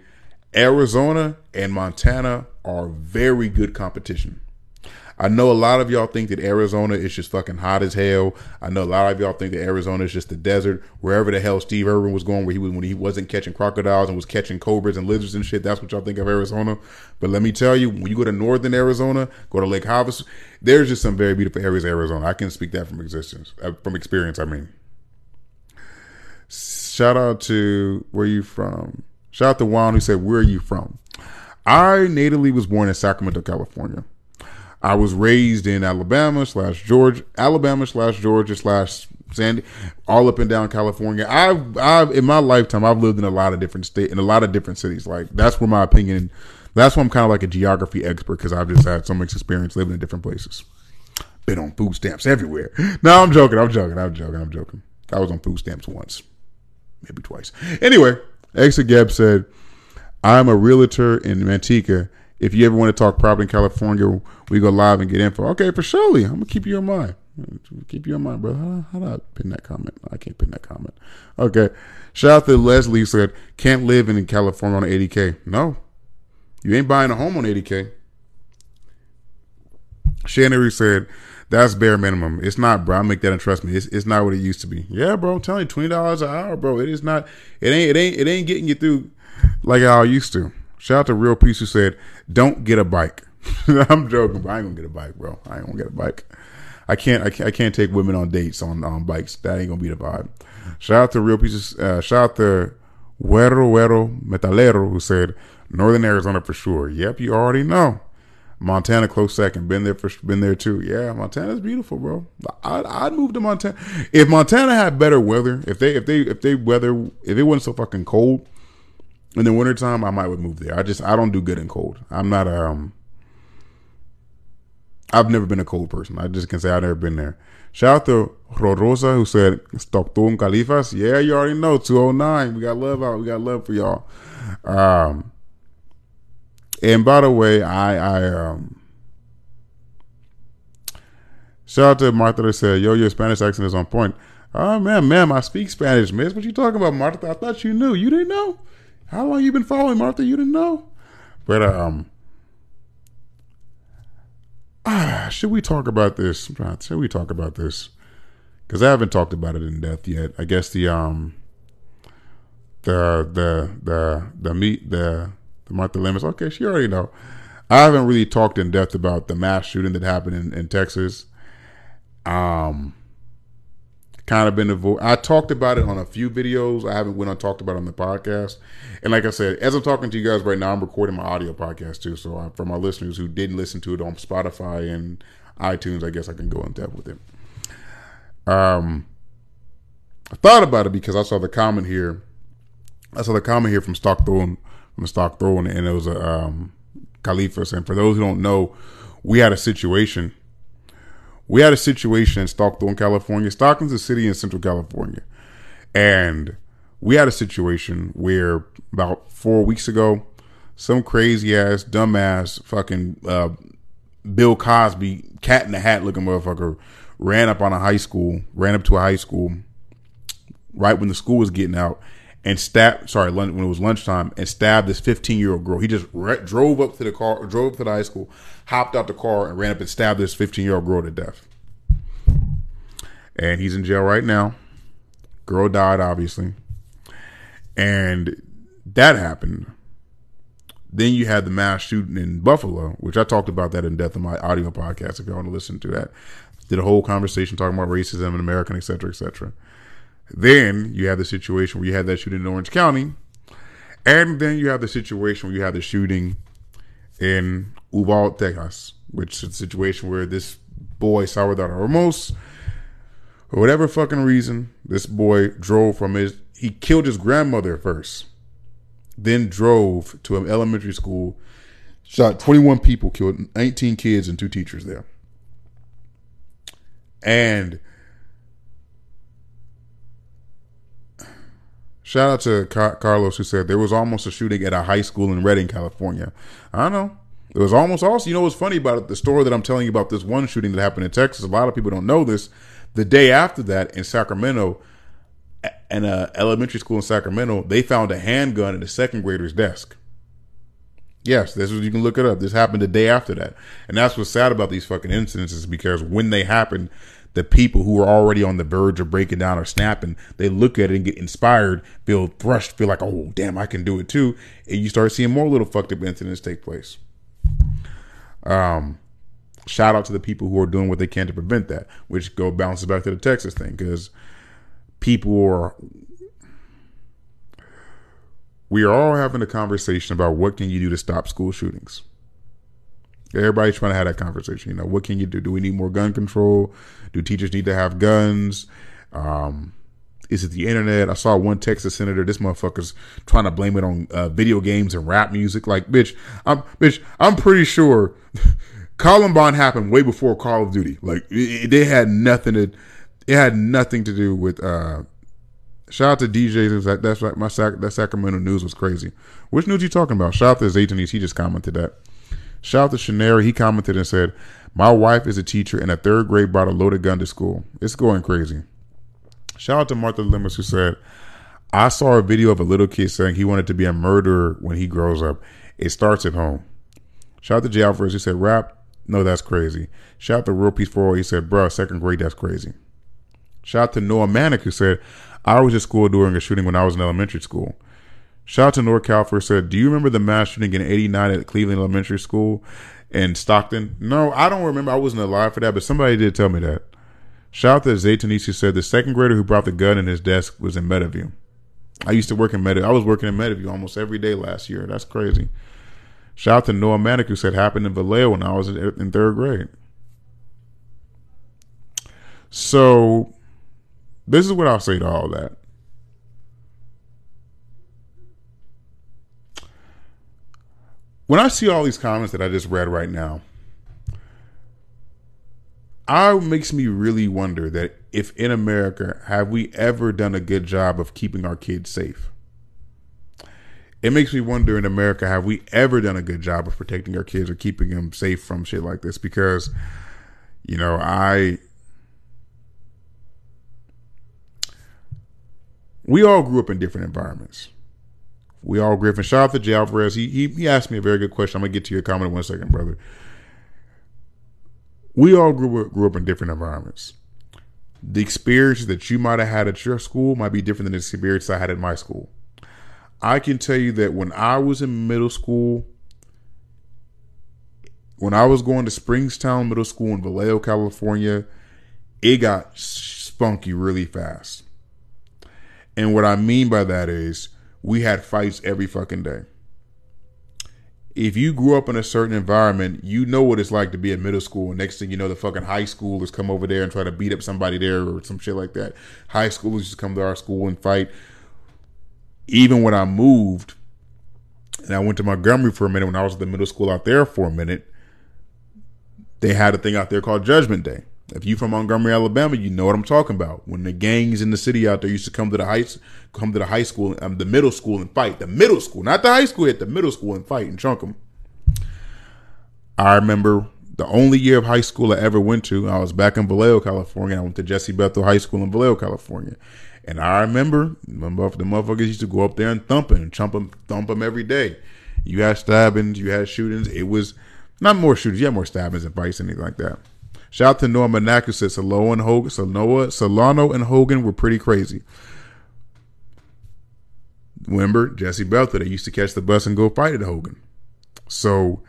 Arizona and Montana are very good competition. I know a lot of y'all think that Arizona is just fucking hot as hell. I know a lot of y'all think that Arizona is just the desert. Wherever the hell Steve Irwin was going, where he was when he wasn't catching crocodiles and was catching cobras and lizards and shit. That's what y'all think of Arizona. But let me tell you, when you go to northern Arizona, go to Lake Havasu, there's just some very beautiful areas of Arizona. I can speak that from existence, uh, from experience. I mean, shout out to where you from. Shout out to Juan who said, "Where are you from?" I natively was born in Sacramento, California. I was raised in Alabama slash Georgia, Alabama slash Georgia slash Sandy, all up and down California. I've, I've, in my lifetime, I've lived in a lot of different state, in a lot of different cities. Like that's where my opinion, that's why I'm kind of like a geography expert because I've just had so much experience living in different places. Been on food stamps everywhere. (laughs) No, I'm joking. I'm joking. I'm joking. I'm joking. I was on food stamps once, maybe twice. Anyway, Exit Gab said, I'm a realtor in Manteca if you ever want to talk property in California, we go live and get info. Okay, for surely. I'm gonna keep you in mind. Keep you in mind, bro. How, how do I pin that comment? I can't pin that comment. Okay. Shout out to Leslie said, can't live in California on 80K. No. You ain't buying a home on 80K. Shannery said, that's bare minimum. It's not, bro. I make that and trust me. It's, it's not what it used to be. Yeah, bro. I'm telling you, twenty dollars an hour, bro. It is not. It ain't. It ain't. It ain't getting you through like I used to. Shout out to Real Peace who said, "Don't get a bike." (laughs) I'm joking, but I ain't gonna get a bike, bro. I ain't gonna get a bike. I can't. I can't, I can't take women on dates on on bikes. That ain't gonna be the vibe. Shout out to Real Pieces. Uh, shout out to Huero Huero Metalero who said Northern Arizona for sure. Yep, you already know. Montana close second. Been there for been there too. Yeah, Montana's beautiful, bro. I'd, I'd move to Montana if Montana had better weather. If they if they if they weather if it wasn't so fucking cold in the wintertime, I might would move there. I just I don't do good in cold. I'm not um I've never been a cold person. I just can say I've never been there. Shout out to Rorosa who said Stockton Califas. Yeah, you already know 209. We got love out. We got love for y'all. Um, and by the way, I I um shout out to Martha that said, "Yo, your Spanish accent is on point." Oh man, ma'am, I speak Spanish, miss. What you talking about, Martha? I thought you knew. You didn't know. How long you been following, Martha? You didn't know. But um, ah, should we talk about this? Should we talk about this? Because I haven't talked about it in depth yet. I guess the um, the the the the the the Martha Limits. Okay, she already know. I haven't really talked in depth about the mass shooting that happened in, in Texas. Um, kind of been avo- I talked about it on a few videos. I haven't went on talked about it on the podcast. And like I said, as I'm talking to you guys right now, I'm recording my audio podcast too. So uh, for my listeners who didn't listen to it on Spotify and iTunes, I guess I can go in depth with it. Um, I thought about it because I saw the comment here. I saw the comment here from Stockton, from Stockton, and it was a um, Califas. And for those who don't know, we had a situation we had a situation in Stockton, California. Stockton's a city in Central California. And we had a situation where about four weeks ago, some crazy ass, dumbass, fucking uh, Bill Cosby, cat in the hat looking motherfucker, ran up on a high school, ran up to a high school right when the school was getting out and stabbed, sorry, when it was lunchtime and stabbed this 15 year old girl. He just re- drove up to the car, drove up to the high school, hopped out the car and ran up and stabbed this 15 year old girl to death. And he's in jail right now. Girl died, obviously. And that happened. Then you had the mass shooting in Buffalo, which I talked about that in depth in my audio podcast. If you want to listen to that, did a whole conversation talking about racism in America, et cetera, et cetera. Then you have the situation where you had that shooting in Orange County, and then you have the situation where you have the shooting in Uvalde, Texas, which is a situation where this boy, Salvador Ramos, for whatever fucking reason, this boy drove from his, he killed his grandmother first, then drove to an elementary school, shot 21 people, killed 19 kids and two teachers there. And Shout out to Carlos who said there was almost a shooting at a high school in Redding, California. I know. It was almost also, you know what's funny about it? The story that I'm telling you about this one shooting that happened in Texas, a lot of people don't know this. The day after that in Sacramento, an elementary school in Sacramento, they found a handgun in a second grader's desk. Yes, this is you can look it up. This happened the day after that. And that's what's sad about these fucking incidents is because when they happen, the people who are already on the verge of breaking down or snapping, they look at it and get inspired, feel thrust, feel like, oh damn, I can do it too. And you start seeing more little fucked up incidents take place. Um, shout out to the people who are doing what they can to prevent that, which go bounces back to the Texas thing because people are. We are all having a conversation about what can you do to stop school shootings. Everybody's trying to have that conversation. You know, what can you do? Do we need more gun control? Do teachers need to have guns? Um, is it the internet? I saw one Texas senator. This motherfucker's trying to blame it on uh, video games and rap music. Like, bitch, I'm bitch. I'm pretty sure (laughs) Columbine happened way before Call of Duty. Like, it, they had nothing to. It had nothing to do with. uh Shout out to DJs. That, that's like my sac, that Sacramento news was crazy. Which news you talking about? Shout out to Zaytonis. He just commented that. Shout out to Shanari. He commented and said, "My wife is a teacher, and a third grade brought a loaded gun to school. It's going crazy." Shout out to Martha Limits who said, I saw a video of a little kid saying he wanted to be a murderer when he grows up. It starts at home. Shout out to Jay Alvarez who said, rap, no, that's crazy. Shout out to Real Peace 4 he said, Bruh, second grade, that's crazy. Shout out to Noah Manic who said, I was at school during a shooting when I was in elementary school. Shout out to NorCal for said, Do you remember the mass shooting in 89 at Cleveland Elementary School in Stockton? No, I don't remember. I wasn't alive for that, but somebody did tell me that. Shout out to Zaytonis who said the second grader who brought the gun in his desk was in Meadowview. I used to work in Meadowview. I was working in Meadowview almost every day last year. That's crazy. Shout out to Noah Manic who said happened in Vallejo when I was in third grade. So, this is what I'll say to all that. When I see all these comments that I just read right now, I makes me really wonder that if in America have we ever done a good job of keeping our kids safe? It makes me wonder in America have we ever done a good job of protecting our kids or keeping them safe from shit like this because you know, I we all grew up in different environments. We all Griffin. shout out to Jay Alvarez. He, he he asked me a very good question. I'm gonna get to your comment in one second, brother. We all grew up, grew up in different environments. The experiences that you might have had at your school might be different than the experience I had at my school. I can tell you that when I was in middle school, when I was going to Springstowne Middle School in Vallejo, California, it got spunky really fast. And what I mean by that is we had fights every fucking day. If you grew up in a certain environment, you know what it's like to be in middle school. Next thing you know, the fucking high schoolers come over there and try to beat up somebody there or some shit like that. High schoolers just come to our school and fight. Even when I moved and I went to Montgomery for a minute when I was at the middle school out there for a minute, they had a thing out there called Judgment Day. If you from Montgomery, Alabama, you know what I'm talking about. When the gangs in the city out there used to come to the high, come to the high school, um, the middle school and fight. The middle school, not the high school, at the middle school and fight and chunk them. I remember the only year of high school I ever went to. I was back in Vallejo, California. I went to Jesse Bethel High School in Vallejo, California. And I remember the motherfuckers used to go up there and thump and chump them, thump them every day. You had stabbings, you had shootings. It was not more shootings, You had more stabbings and fights, and anything like that. Shout out to Noah Monaco said Solano and Hogan, Solano, Solano and Hogan were pretty crazy. Remember Jesse Bethel? They used to catch the bus and go fight at Hogan. So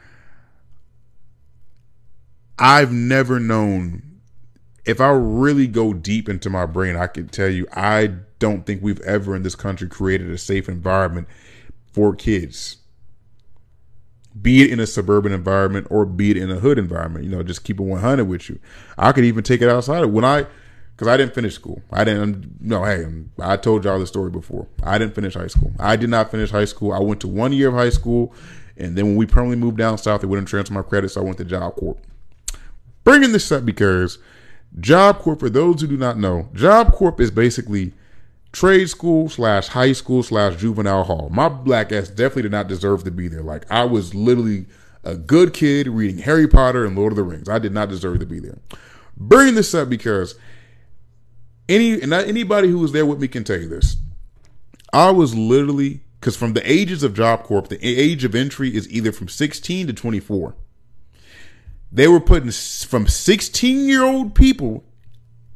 I've never known. If I really go deep into my brain, I can tell you I don't think we've ever in this country created a safe environment for kids be it in a suburban environment or be it in a hood environment. You know, just keep it 100 with you. I could even take it outside. When I, because I didn't finish school. I didn't, no, hey, I told y'all the story before. I didn't finish high school. I did not finish high school. I went to one year of high school. And then when we permanently moved down south, they wouldn't transfer my credit. So I went to Job Corps. Bringing this up because Job Corps, for those who do not know, Job Corps is basically trade school slash high school slash juvenile hall. My black ass definitely did not deserve to be there. Like I was literally a good kid reading Harry Potter and Lord of the Rings. I did not deserve to be there. Bring this up because any and not anybody who was there with me can tell you this. I was literally because from the ages of Job Corps, the age of entry is either from 16 to 24. They were putting from 16 year old people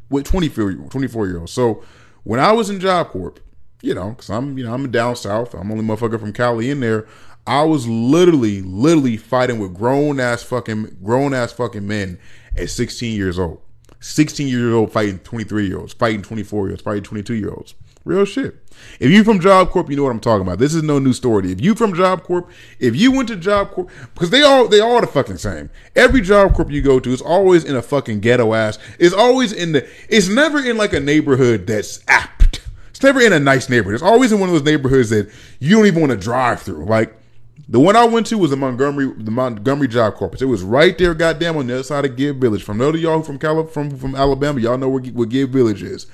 with 24 24 year olds. So when I was in Job Corps, you know, because I'm, you know, I'm down south. I'm only motherfucker from Cali in there. I was literally, literally fighting with grown ass fucking, grown ass fucking men at 16 years old. 16 years old fighting 23 year olds, fighting 24 year olds, fighting 22 year olds. Real shit. If you from Job Corps, you know what I'm talking about. This is no new story. If you from Job Corps, if you went to Job Corps, because they all they all the fucking same. Every Job Corps you go to is always in a fucking ghetto ass. It's always in the. It's never in like a neighborhood that's apt. It's never in a nice neighborhood. It's always in one of those neighborhoods that you don't even want to drive through. Like the one I went to was the Montgomery, the Montgomery Job Corps. It was right there, goddamn, on the other side of Gibbs Village. From those of y'all from California, from from Alabama, y'all know where, where Gibbs Village is.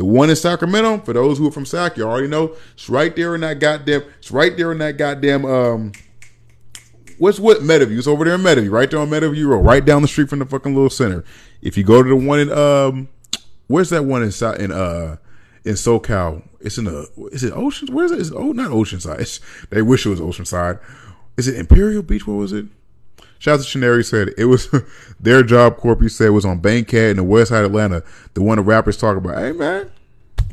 The one in Sacramento, for those who are from Sac, you already know, it's right there in that goddamn, it's right there in that goddamn, um, what's what Meadowview? It's over there in Meadowview, right there on Meadowview Road, right down the street from the fucking little center. If you go to the one in, um, where's that one in in uh in SoCal? It's in the, is it Ocean? Where is it? Is it oh, not Oceanside. It's, (laughs) they wish it was Oceanside. Is it Imperial Beach? What was it? Shout out to Chaneri said it was (laughs) their job. Corpy said was on Bankhead in the West Side Atlanta. The one the rappers talk about. Hey man,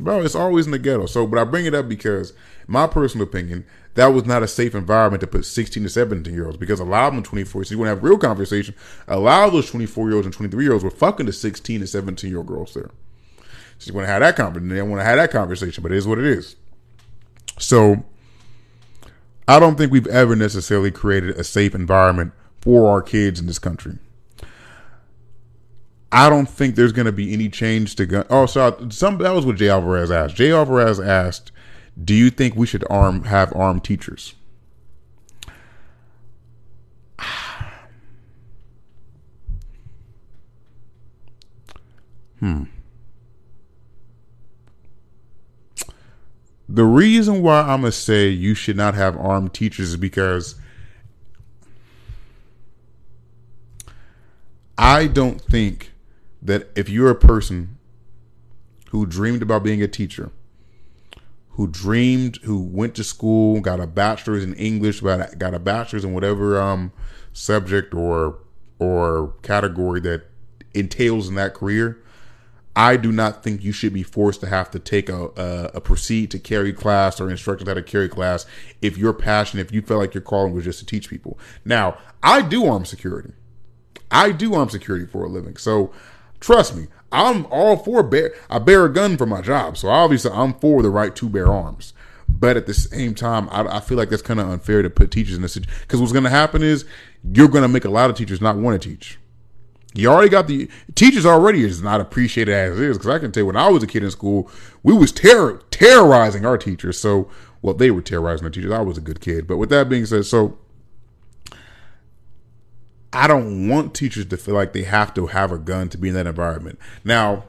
bro, it's always in the ghetto. So, but I bring it up because my personal opinion, that was not a safe environment to put 16 to 17 year olds because a lot of them 24. So you want to have real conversation. A lot of those 24 year olds and 23 year olds were fucking the 16 to 17 year old girls there. So you want to have that conversation. They want to have that conversation, but it is what it is. So I don't think we've ever necessarily created a safe environment for our kids in this country. I don't think there's going to be any change to gun. Oh, so some that was what Jay Alvarez asked. Jay Alvarez asked, "Do you think we should arm have armed teachers?" (sighs) Hmm. The reason why I'm gonna say you should not have armed teachers is because I don't think that if you're a person who dreamed about being a teacher, who dreamed, who went to school, got a bachelor's in English, got a bachelor's in whatever um, subject or or category that entails in that career, I do not think you should be forced to have to take a, a, a proceed to carry class or instructors how to carry class if you're passionate, if you felt like your calling was just to teach people. Now, I do armed security. I do armed security for a living. So trust me, I'm all for bear. I bear a gun for my job, so obviously I'm for the right to bear arms. But at the same time, I, I feel like that's kind of unfair to put teachers in this situation because what's going to happen is you're going to make a lot of teachers not want to teach. You already got the teachers already is not appreciated as is because I can tell you when I was a kid in school, we was terror terrorizing our teachers. So well, they were terrorizing their teachers. I was a good kid, but with that being said, so I don't want teachers to feel like they have to have a gun to be in that environment. Now,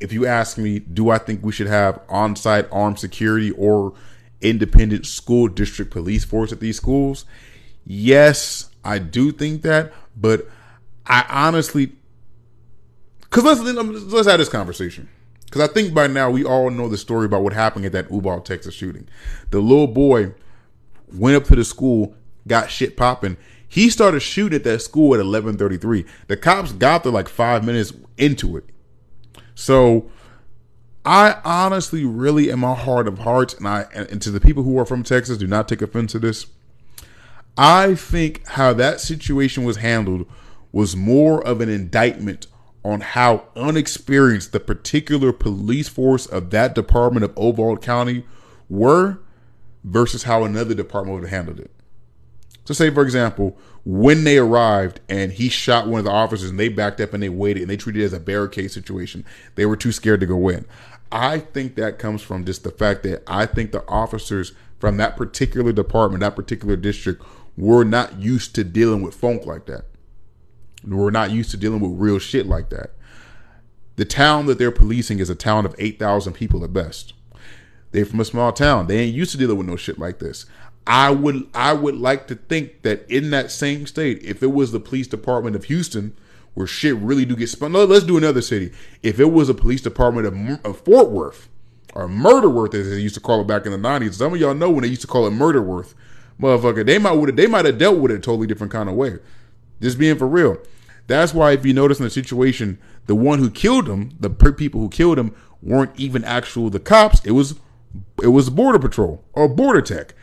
if you ask me, do I think we should have on site armed security or independent school district police force at these schools? Yes, I do think that, but I honestly, because let's um, let's have this conversation. Because I think by now we all know the story about what happened at that Uvalde, Texas shooting. The little boy went up to the school, got shit popping, he started shooting at that school at 11:33. The cops got there like 5 minutes into it. So I honestly really in my heart of hearts and I and to the people who are from Texas do not take offense to this. I think how that situation was handled was more of an indictment on how unexperienced the particular police force of that department of Uvalde County were versus how another department would have handled it. So say, for example, when they arrived and he shot one of the officers and they backed up and they waited and they treated it as a barricade situation. They were too scared to go in. I think that comes from just the fact that I think the officers from that particular department, that particular district, were not used to dealing with funk like that. We're not used to dealing with real shit like that. The town that they're policing is a town of 8,000 people at best. They're from a small town. They ain't used to dealing with no shit like this. I would I would like to think that in that same state, if it was the police department of Houston, where shit really do get spun. Let's do another city. If it was a police department of, of Fort Worth or Murderworth, as they used to call it back in the nineties. Some of y'all know when they used to call it Murderworth, motherfucker. They might would they might have dealt with it a totally different kind of way. Just being for real. That's why if you notice in the situation, the one who killed him, the people who killed him, weren't even actual the cops. It was it was border patrol or border tech.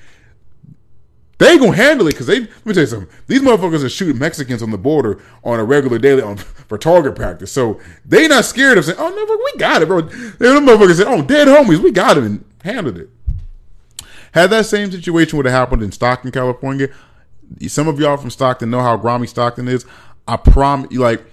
They gonna handle it because they. Let me tell you something. These motherfuckers are shooting Mexicans on the border on a regular daily on for target practice. So they not scared of saying, "Oh no, we got it, bro." Them motherfuckers said, "Oh, dead homies, we got it," and handled it. Had that same situation would have happened in Stockton, California, some of y'all from Stockton know how grimy Stockton is. I promise, you, like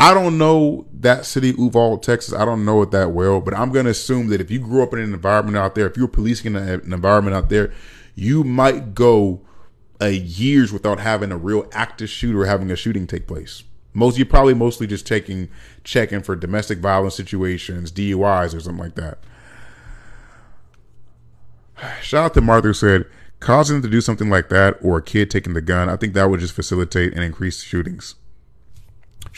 I don't know that city, Uvalde, Texas. I don't know it that well, but I'm going to assume that if you grew up in an environment out there, if you were policing an environment out there, you might go a years without having a real active shooter having a shooting take place. Most you're probably mostly just taking checking for domestic violence situations, DUIs, or something like that. Shout out to Martha said, causing them to do something like that or a kid taking the gun, I think that would just facilitate and increase shootings.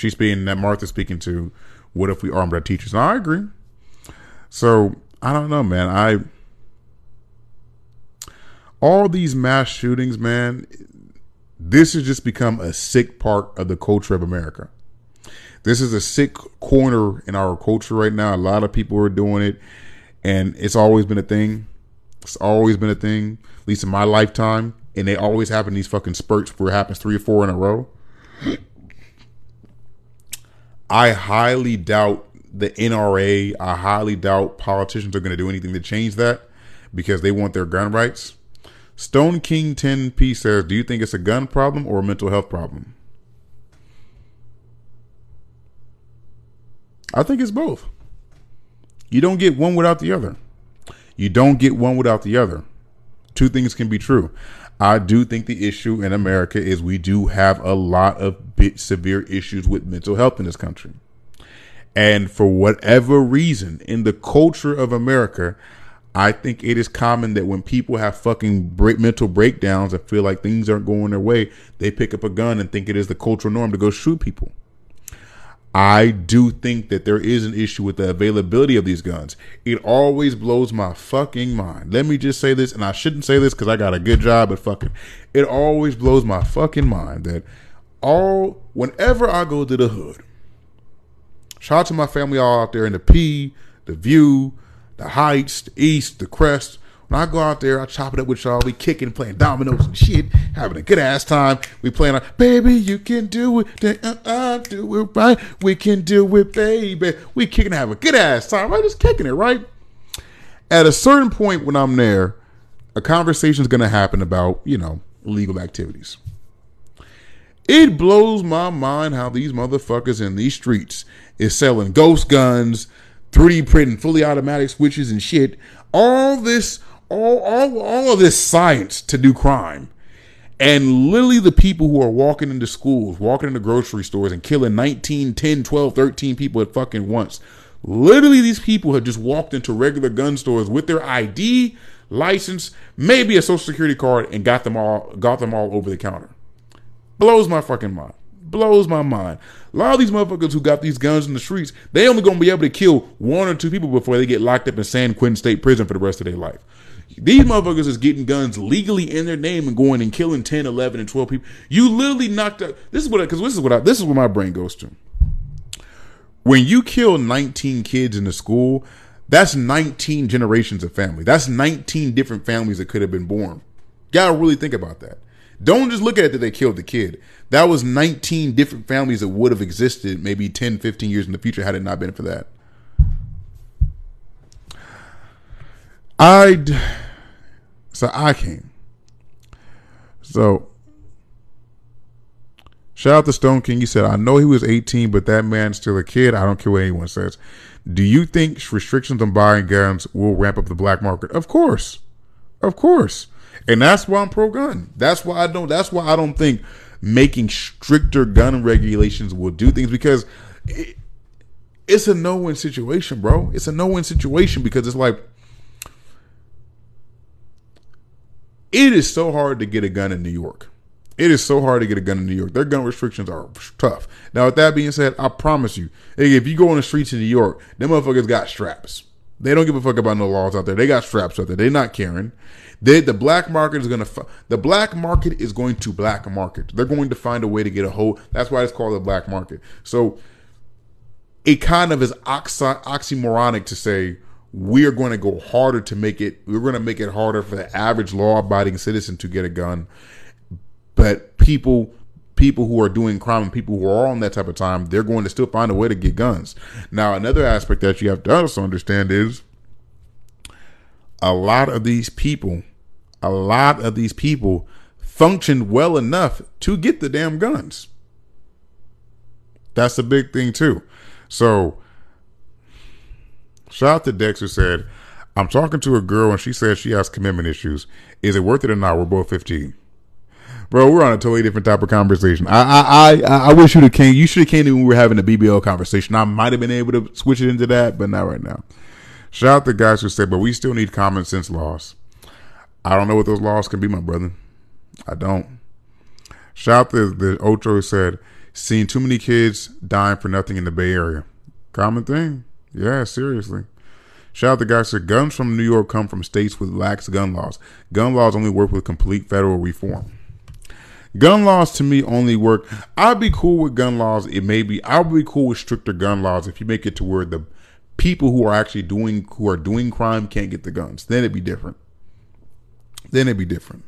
She's being that Martha's speaking to what if we armed our teachers? And I agree. So I don't know, man. I all these mass shootings, man, this has just become a sick part of the culture of America. This is a sick corner in our culture right now. A lot of people are doing it, and it's always been a thing. It's always been a thing, at least in my lifetime. And they always happen these fucking spurts where it happens three or four in a row. I highly doubt the NRA, I highly doubt politicians are going to do anything to change that because they want their gun rights. Stone King 10P says, Do you think it's a gun problem or a mental health problem? I think it's both. You don't get one without the other. You don't get one without the other. two things can be true. I do think the issue in America is we do have a lot of severe issues with mental health in this country. And for whatever reason, in the culture of America, I think it is common that when people have fucking break, mental breakdowns and feel like things aren't going their way, they pick up a gun and think it is the cultural norm to go shoot people. I do think that there is an issue with the availability of these guns. It always blows my fucking mind. Let me just say this, and I shouldn't say this because I got a good job at fucking. It always blows my fucking mind that all whenever I go to the hood, shout out to my family all out there in the P, the View, the Heights, the East, the Crest. When I go out there, I chop it up with y'all. We kicking, playing dominoes and shit, having a good ass time. We playing, on, baby, you can do it. Uh, uh, do it right. We can do it, baby. We kicking, have a good ass time. Right, just kicking it, right? At a certain point when I'm there, a conversation is going to happen about, you know, legal activities. It blows my mind how these motherfuckers in these streets is selling ghost guns, 3D printing fully automatic switches and shit. All this all, all, all of this science to do crime. And literally the people who are walking into schools, walking into grocery stores and killing 19, 10, 12, 13 people at fucking once. Literally these people have just walked into regular gun stores with their ID, license, maybe a social security card and got them all got them all over the counter. Blows my fucking mind. Blows my mind. A lot of these motherfuckers who got these guns in the streets, they only gonna be able to kill one or two people before they get locked up in San Quentin State Prison for the rest of their life. These motherfuckers is getting guns legally in their name and going and killing 10, 11, and 12 people. You literally knocked out. This is what, because this is what I, this is what my brain goes to. When you kill 19 kids in the school, that's 19 generations of family. That's 19 different families that could have been born. gotta really think about that. Don't just look at it that they killed the kid. That was 19 different families that would have existed maybe 10, 15 years in the future had it not been for that. I so I came. So shout out to Stone King. He said, I know he was 18, but that man's still a kid. I don't care what anyone says. Do you think restrictions on buying guns will ramp up the black market? Of course. Of course. And that's why I'm pro gun. That's why I don't that's why I don't think making stricter gun regulations will do things because it, it's a no-win situation, bro. It's a no-win situation because it's like It is so hard to get a gun in New York. It is so hard to get a gun in New York. Their gun restrictions are tough. Now, with that being said, I promise you, if you go on the streets in New York, them motherfuckers got straps. They don't give a fuck about no laws out there. They got straps out there. They're not caring. They, the black market is gonna. The black market is going to black market. They're going to find a way to get a hold. That's why it's called the black market. So, it kind of is oxy, oxymoronic to say we're going to go harder to make it we're going to make it harder for the average law-abiding citizen to get a gun. But people people who are doing crime and people who are on that type of time they're going to still find a way to get guns. Now another aspect that you have to also understand is a lot of these people a lot of these people functioned well enough to get the damn guns. That's a big thing too. So Shout out to Dexter said, I'm talking to a girl and she says she has commitment issues. Is it worth it or not? We're both 15. Bro, we're on a totally different type of conversation. I I I, I wish you'd have came. You should have came when we were having a BBL conversation. I might have been able to switch it into that, but not right now. Shout out to guys who said, but we still need common sense laws. I don't know what those laws can be, my brother. I don't. Shout out to the Ocho who said, seeing too many kids dying for nothing in the Bay Area. Common thing. Yeah, seriously. Shout out to guys said guns from New York come from states with lax gun laws. Gun laws only work with complete federal reform. Gun laws to me only work. I'd be cool with gun laws. It may be. I'll be cool with stricter gun laws if you make it to where the people who are actually doing who are doing crime can't get the guns. Then it'd be different. Then it'd be different.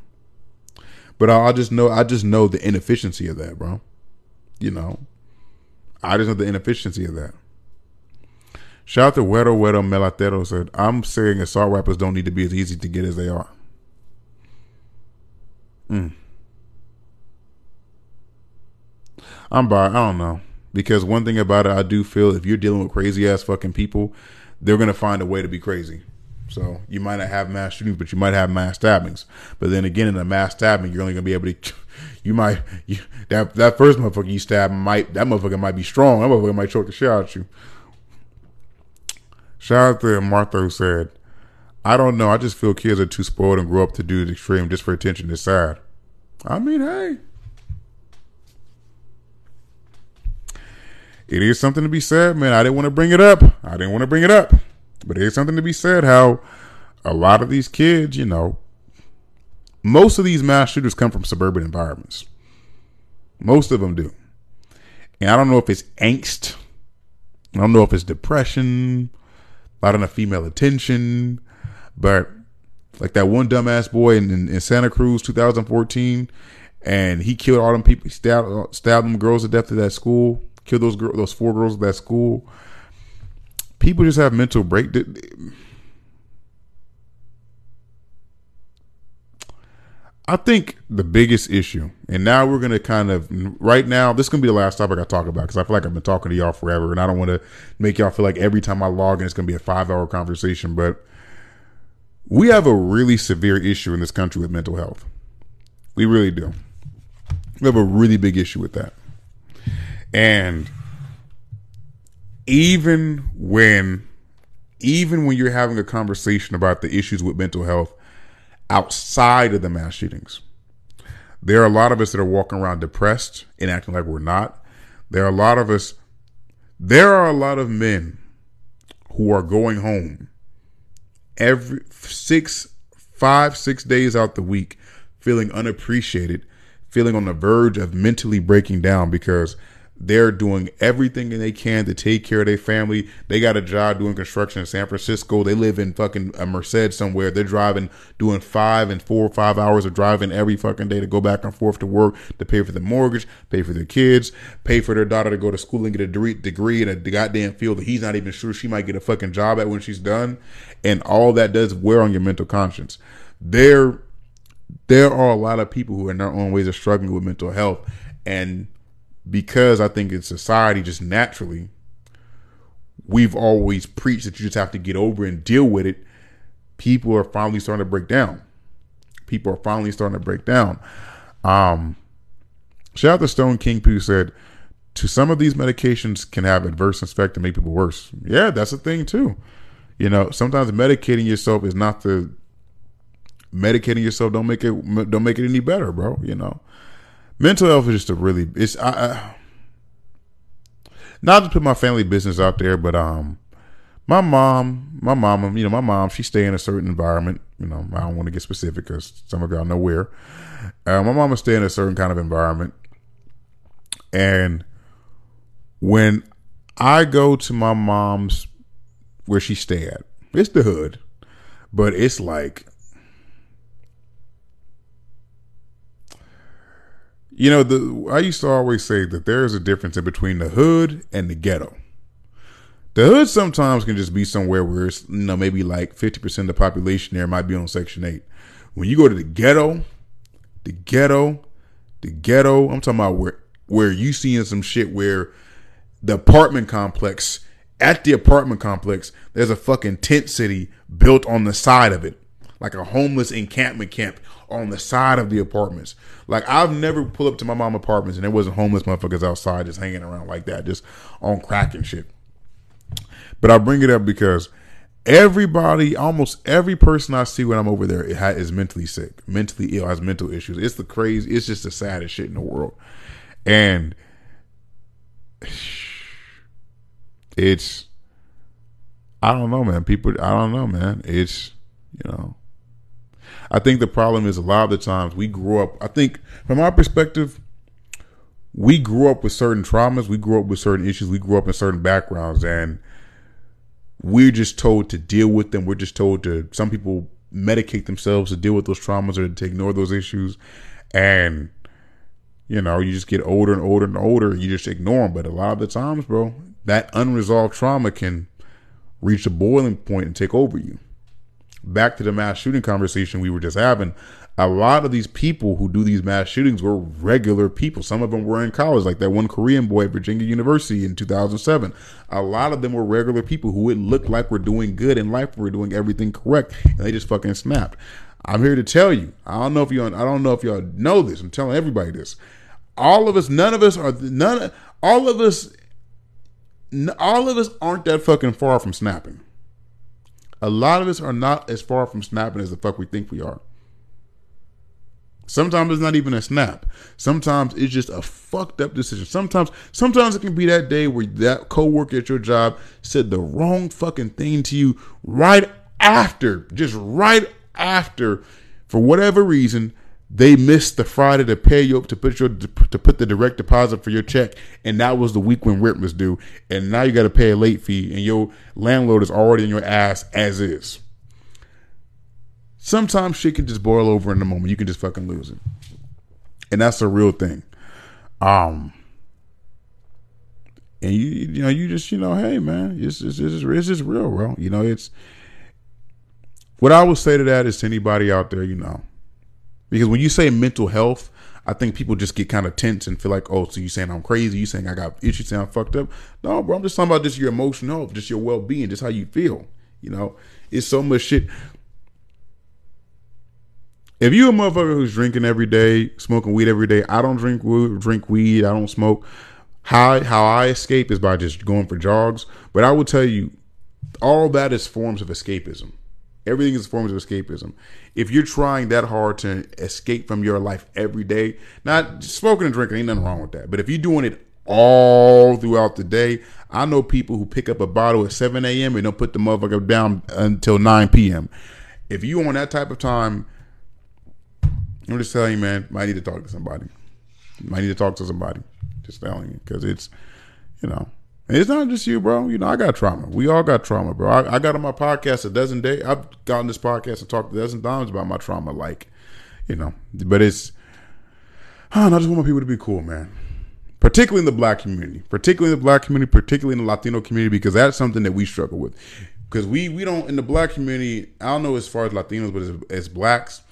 But I just know. I just know the inefficiency of that, bro. You know, I just know the inefficiency of that. Shout out to Wedo Wedo Melatero said, I'm saying assault rappers don't need to be as easy to get as they are. Mm. I'm by, I don't know. Because one thing about it, I do feel if you're dealing with crazy ass fucking people, they're gonna find a way to be crazy. So you might not have mass shootings, but you might have mass stabbings. But then again, in a mass stabbing, you're only gonna be able to. (laughs) You might you, that that first motherfucker you stab might that motherfucker might be strong. That motherfucker might choke the shit out of you. Shout out to Martha who said, "I don't know. I just feel kids are too spoiled and grow up to do the extreme just for attention. It's sad." I mean, hey. It is something to be said, man. I didn't want to bring it up. I didn't want to bring it up. But it is something to be said how a lot of these kids, you know, most of these mass shooters come from suburban environments. Most of them do. And I don't know if it's angst. I don't know if it's depression, not enough female attention, but like that one dumbass boy in, in, in Santa Cruz 2014, and he killed all them people, stabbed, uh, stabbed them girls to death at that school, killed those girls, those four girls at that school people just have mental break. I think the biggest issue, and now we're going to kind of, right now, this is going to be the last topic I talk about because I feel like I've been talking to y'all forever and I don't want to make y'all feel like every time I log in, it's going to be a five hour conversation. But we have a really severe issue in this country with mental health. We really do. We have a really big issue with that. And even when even when you're having a conversation about the issues with mental health outside of the mass shootings. There are a lot of us that are walking around depressed and acting like we're not. There are a lot of us there are a lot of men who are going home every six five six days out the week feeling unappreciated feeling on the verge of mentally breaking down because they're doing everything they can to take care of their family. They got a job doing construction in San Francisco. They live in fucking a Merced somewhere. They're driving, doing five and four or five hours of driving every fucking day to go back and forth to work to pay for the mortgage, pay for their kids, pay for their daughter to go to school and get a degree in a goddamn field that he's not even sure she might get a fucking job at when she's done. And all that does wear on your mental conscience. There, there are a lot of people who in their own ways are struggling with mental health and because I think in society just naturally we've always preached that you just have to get over and deal with it. People are finally starting to break down. People are finally starting to break down. Um, shout out to Stone King who said, to some of these medications can have adverse effect and make people worse. Yeah, that's a thing too. You know, sometimes medicating yourself is not the medicating yourself don't make it don't make it any better, bro. You know, mental health is just a really it's I, I not to put my family business out there, but um, my mom, my mama, you know, my mom, she stay in a certain environment. You know, I don't want to get specific because some of y'all know where. Uh, my mama stay in a certain kind of environment, and when I go to my mom's where she stay at, it's the hood, but it's like You know, the I used to always say that there is a difference in between the hood and the ghetto. The hood sometimes can just be somewhere where it's you know maybe like fifty percent of the population there might be on Section Eight. When you go to the ghetto, the ghetto, the ghetto, I'm talking about where where you seeing some shit where the apartment complex at the apartment complex there's a fucking tent city built on the side of it like a homeless encampment camp on the side of the apartments. Like I've never pulled up to my mom apartments and there wasn't homeless motherfuckers outside just hanging around like that, just on crack and shit. But I bring it up because everybody, almost every person I see when I'm over there is mentally sick, mentally ill, has mental issues. It's the crazy, it's just the saddest shit in the world. And (sighs) it's, I don't know, man. People, I don't know, man. It's, you know, I think the problem is a lot of the times we grew up. I think from our perspective, we grew up with certain traumas. We grew up with certain issues. We grew up in certain backgrounds, and we're just told to deal with them. We're just told to. Some people medicate themselves to deal with those traumas or to ignore those issues, and you know, you just get older and older and older. You just ignore them. But a lot of the times, bro, that unresolved trauma can reach a boiling point and take over you. Back to the mass shooting conversation we were just having, a lot of these people who do these mass shootings were regular people. Some of them were in college, like that one Korean boy at Virginia University in 2007. A lot of them were regular people who it looked like were doing good in life, were doing everything correct, and they just fucking snapped. I'm here to tell you. I don't know if you I don't know if y'all know this. I'm telling everybody this. All of us, none of us are none. All of us, all of us aren't that fucking far from snapping. A lot of us are not as far from snapping as the fuck we think we are. Sometimes it's not even a snap. Sometimes it's just a fucked up decision. Sometimes, sometimes it can be that day where that coworker at your job said the wrong fucking thing to you right after, just right after, for whatever reason, they missed the Friday to pay you up to put your to put the direct deposit for your check, and that was the week when rent was due, and now you got to pay a late fee, and your landlord is already in your ass as is. Sometimes shit can just boil over in the moment. You can just fucking lose it. And that's a real thing. Um and you you know, you just, you know, hey man, it's it's, it's, it's just real, bro. You know, it's what I would say to that is to anybody out there, you know. Because when you say mental health, I think people just get kind of tense and feel like, oh, so you saying I'm crazy? You saying I got issues? Saying I'm fucked up? No, bro. I'm just talking about just your emotional health, just your well being, just how you feel. You know, it's so much shit. If you a motherfucker who's drinking every day, smoking weed every day, I don't drink drink weed. I don't smoke. How how I escape is by just going for jogs. But I will tell you, all that is forms of escapism. Everything is forms of escapism. If you're trying that hard to escape from your life every day, not smoking and drinking, ain't nothing wrong with that. But if you're doing it all throughout the day, I know people who pick up a bottle at 7 a.m. and don't put the motherfucker down until 9 p.m. If you on that type of time, I'm just telling you, man. Might need to talk to somebody. Might need to talk to somebody. Just telling you, because it's, you know, it's not just you, bro. You know, I got trauma. We all got trauma, bro. I, I got on my podcast a dozen days. I've gotten this podcast and talked a dozen times about my trauma, like, you know. But it's, (sighs) I, I just want my people to be cool, man. Particularly in the black community, particularly in the black community, particularly in the Latino community, because that's something that we struggle with. Because we we don't in the black community. I don't know as far as Latinos, but as, as blacks,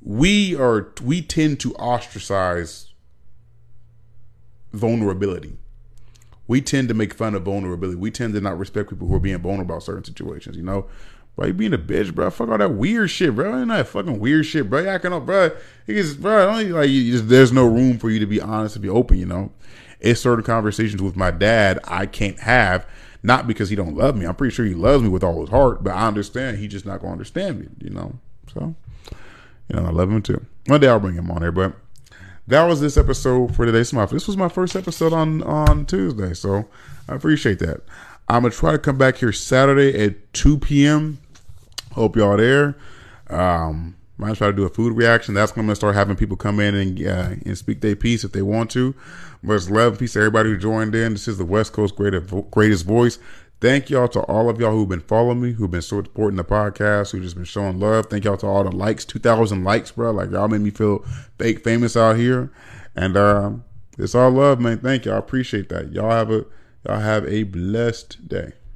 we are we tend to ostracize vulnerability. We tend to make fun of vulnerability. We tend to not respect people who are being vulnerable about certain situations. You know, bro, you being a bitch, bro. Fuck all that weird shit, bro. Ain't that fucking weird shit, bro. You acting up, bro. It's, bro, only like just, there's no room for you to be honest and be open. You know, it's certain conversations with my dad I can't have. Not because he don't love me. I'm pretty sure he loves me with all his heart, but I understand he just not gonna understand me. You know, so you know, I love him too. One day I'll bring him on here, but that was this episode for today. So this was my first episode on on Tuesday, so I appreciate that. I'm gonna try to come back here Saturday at 2 p.m. Hope y'all there. Um, might try to do a food reaction. That's when I'm gonna start having people come in and uh, and speak their piece if they want to. Much love, peace to everybody who joined in. This is the West Coast greatest, greatest voice. Thank y'all to all of y'all who've been following me, who've been supporting the podcast, who just been showing love. Thank y'all to all the likes, 2,000 likes, bro. Like y'all made me feel fake famous out here. And um, it's all love, man. Thank y'all. I appreciate that. Y'all have a y'all have a blessed day.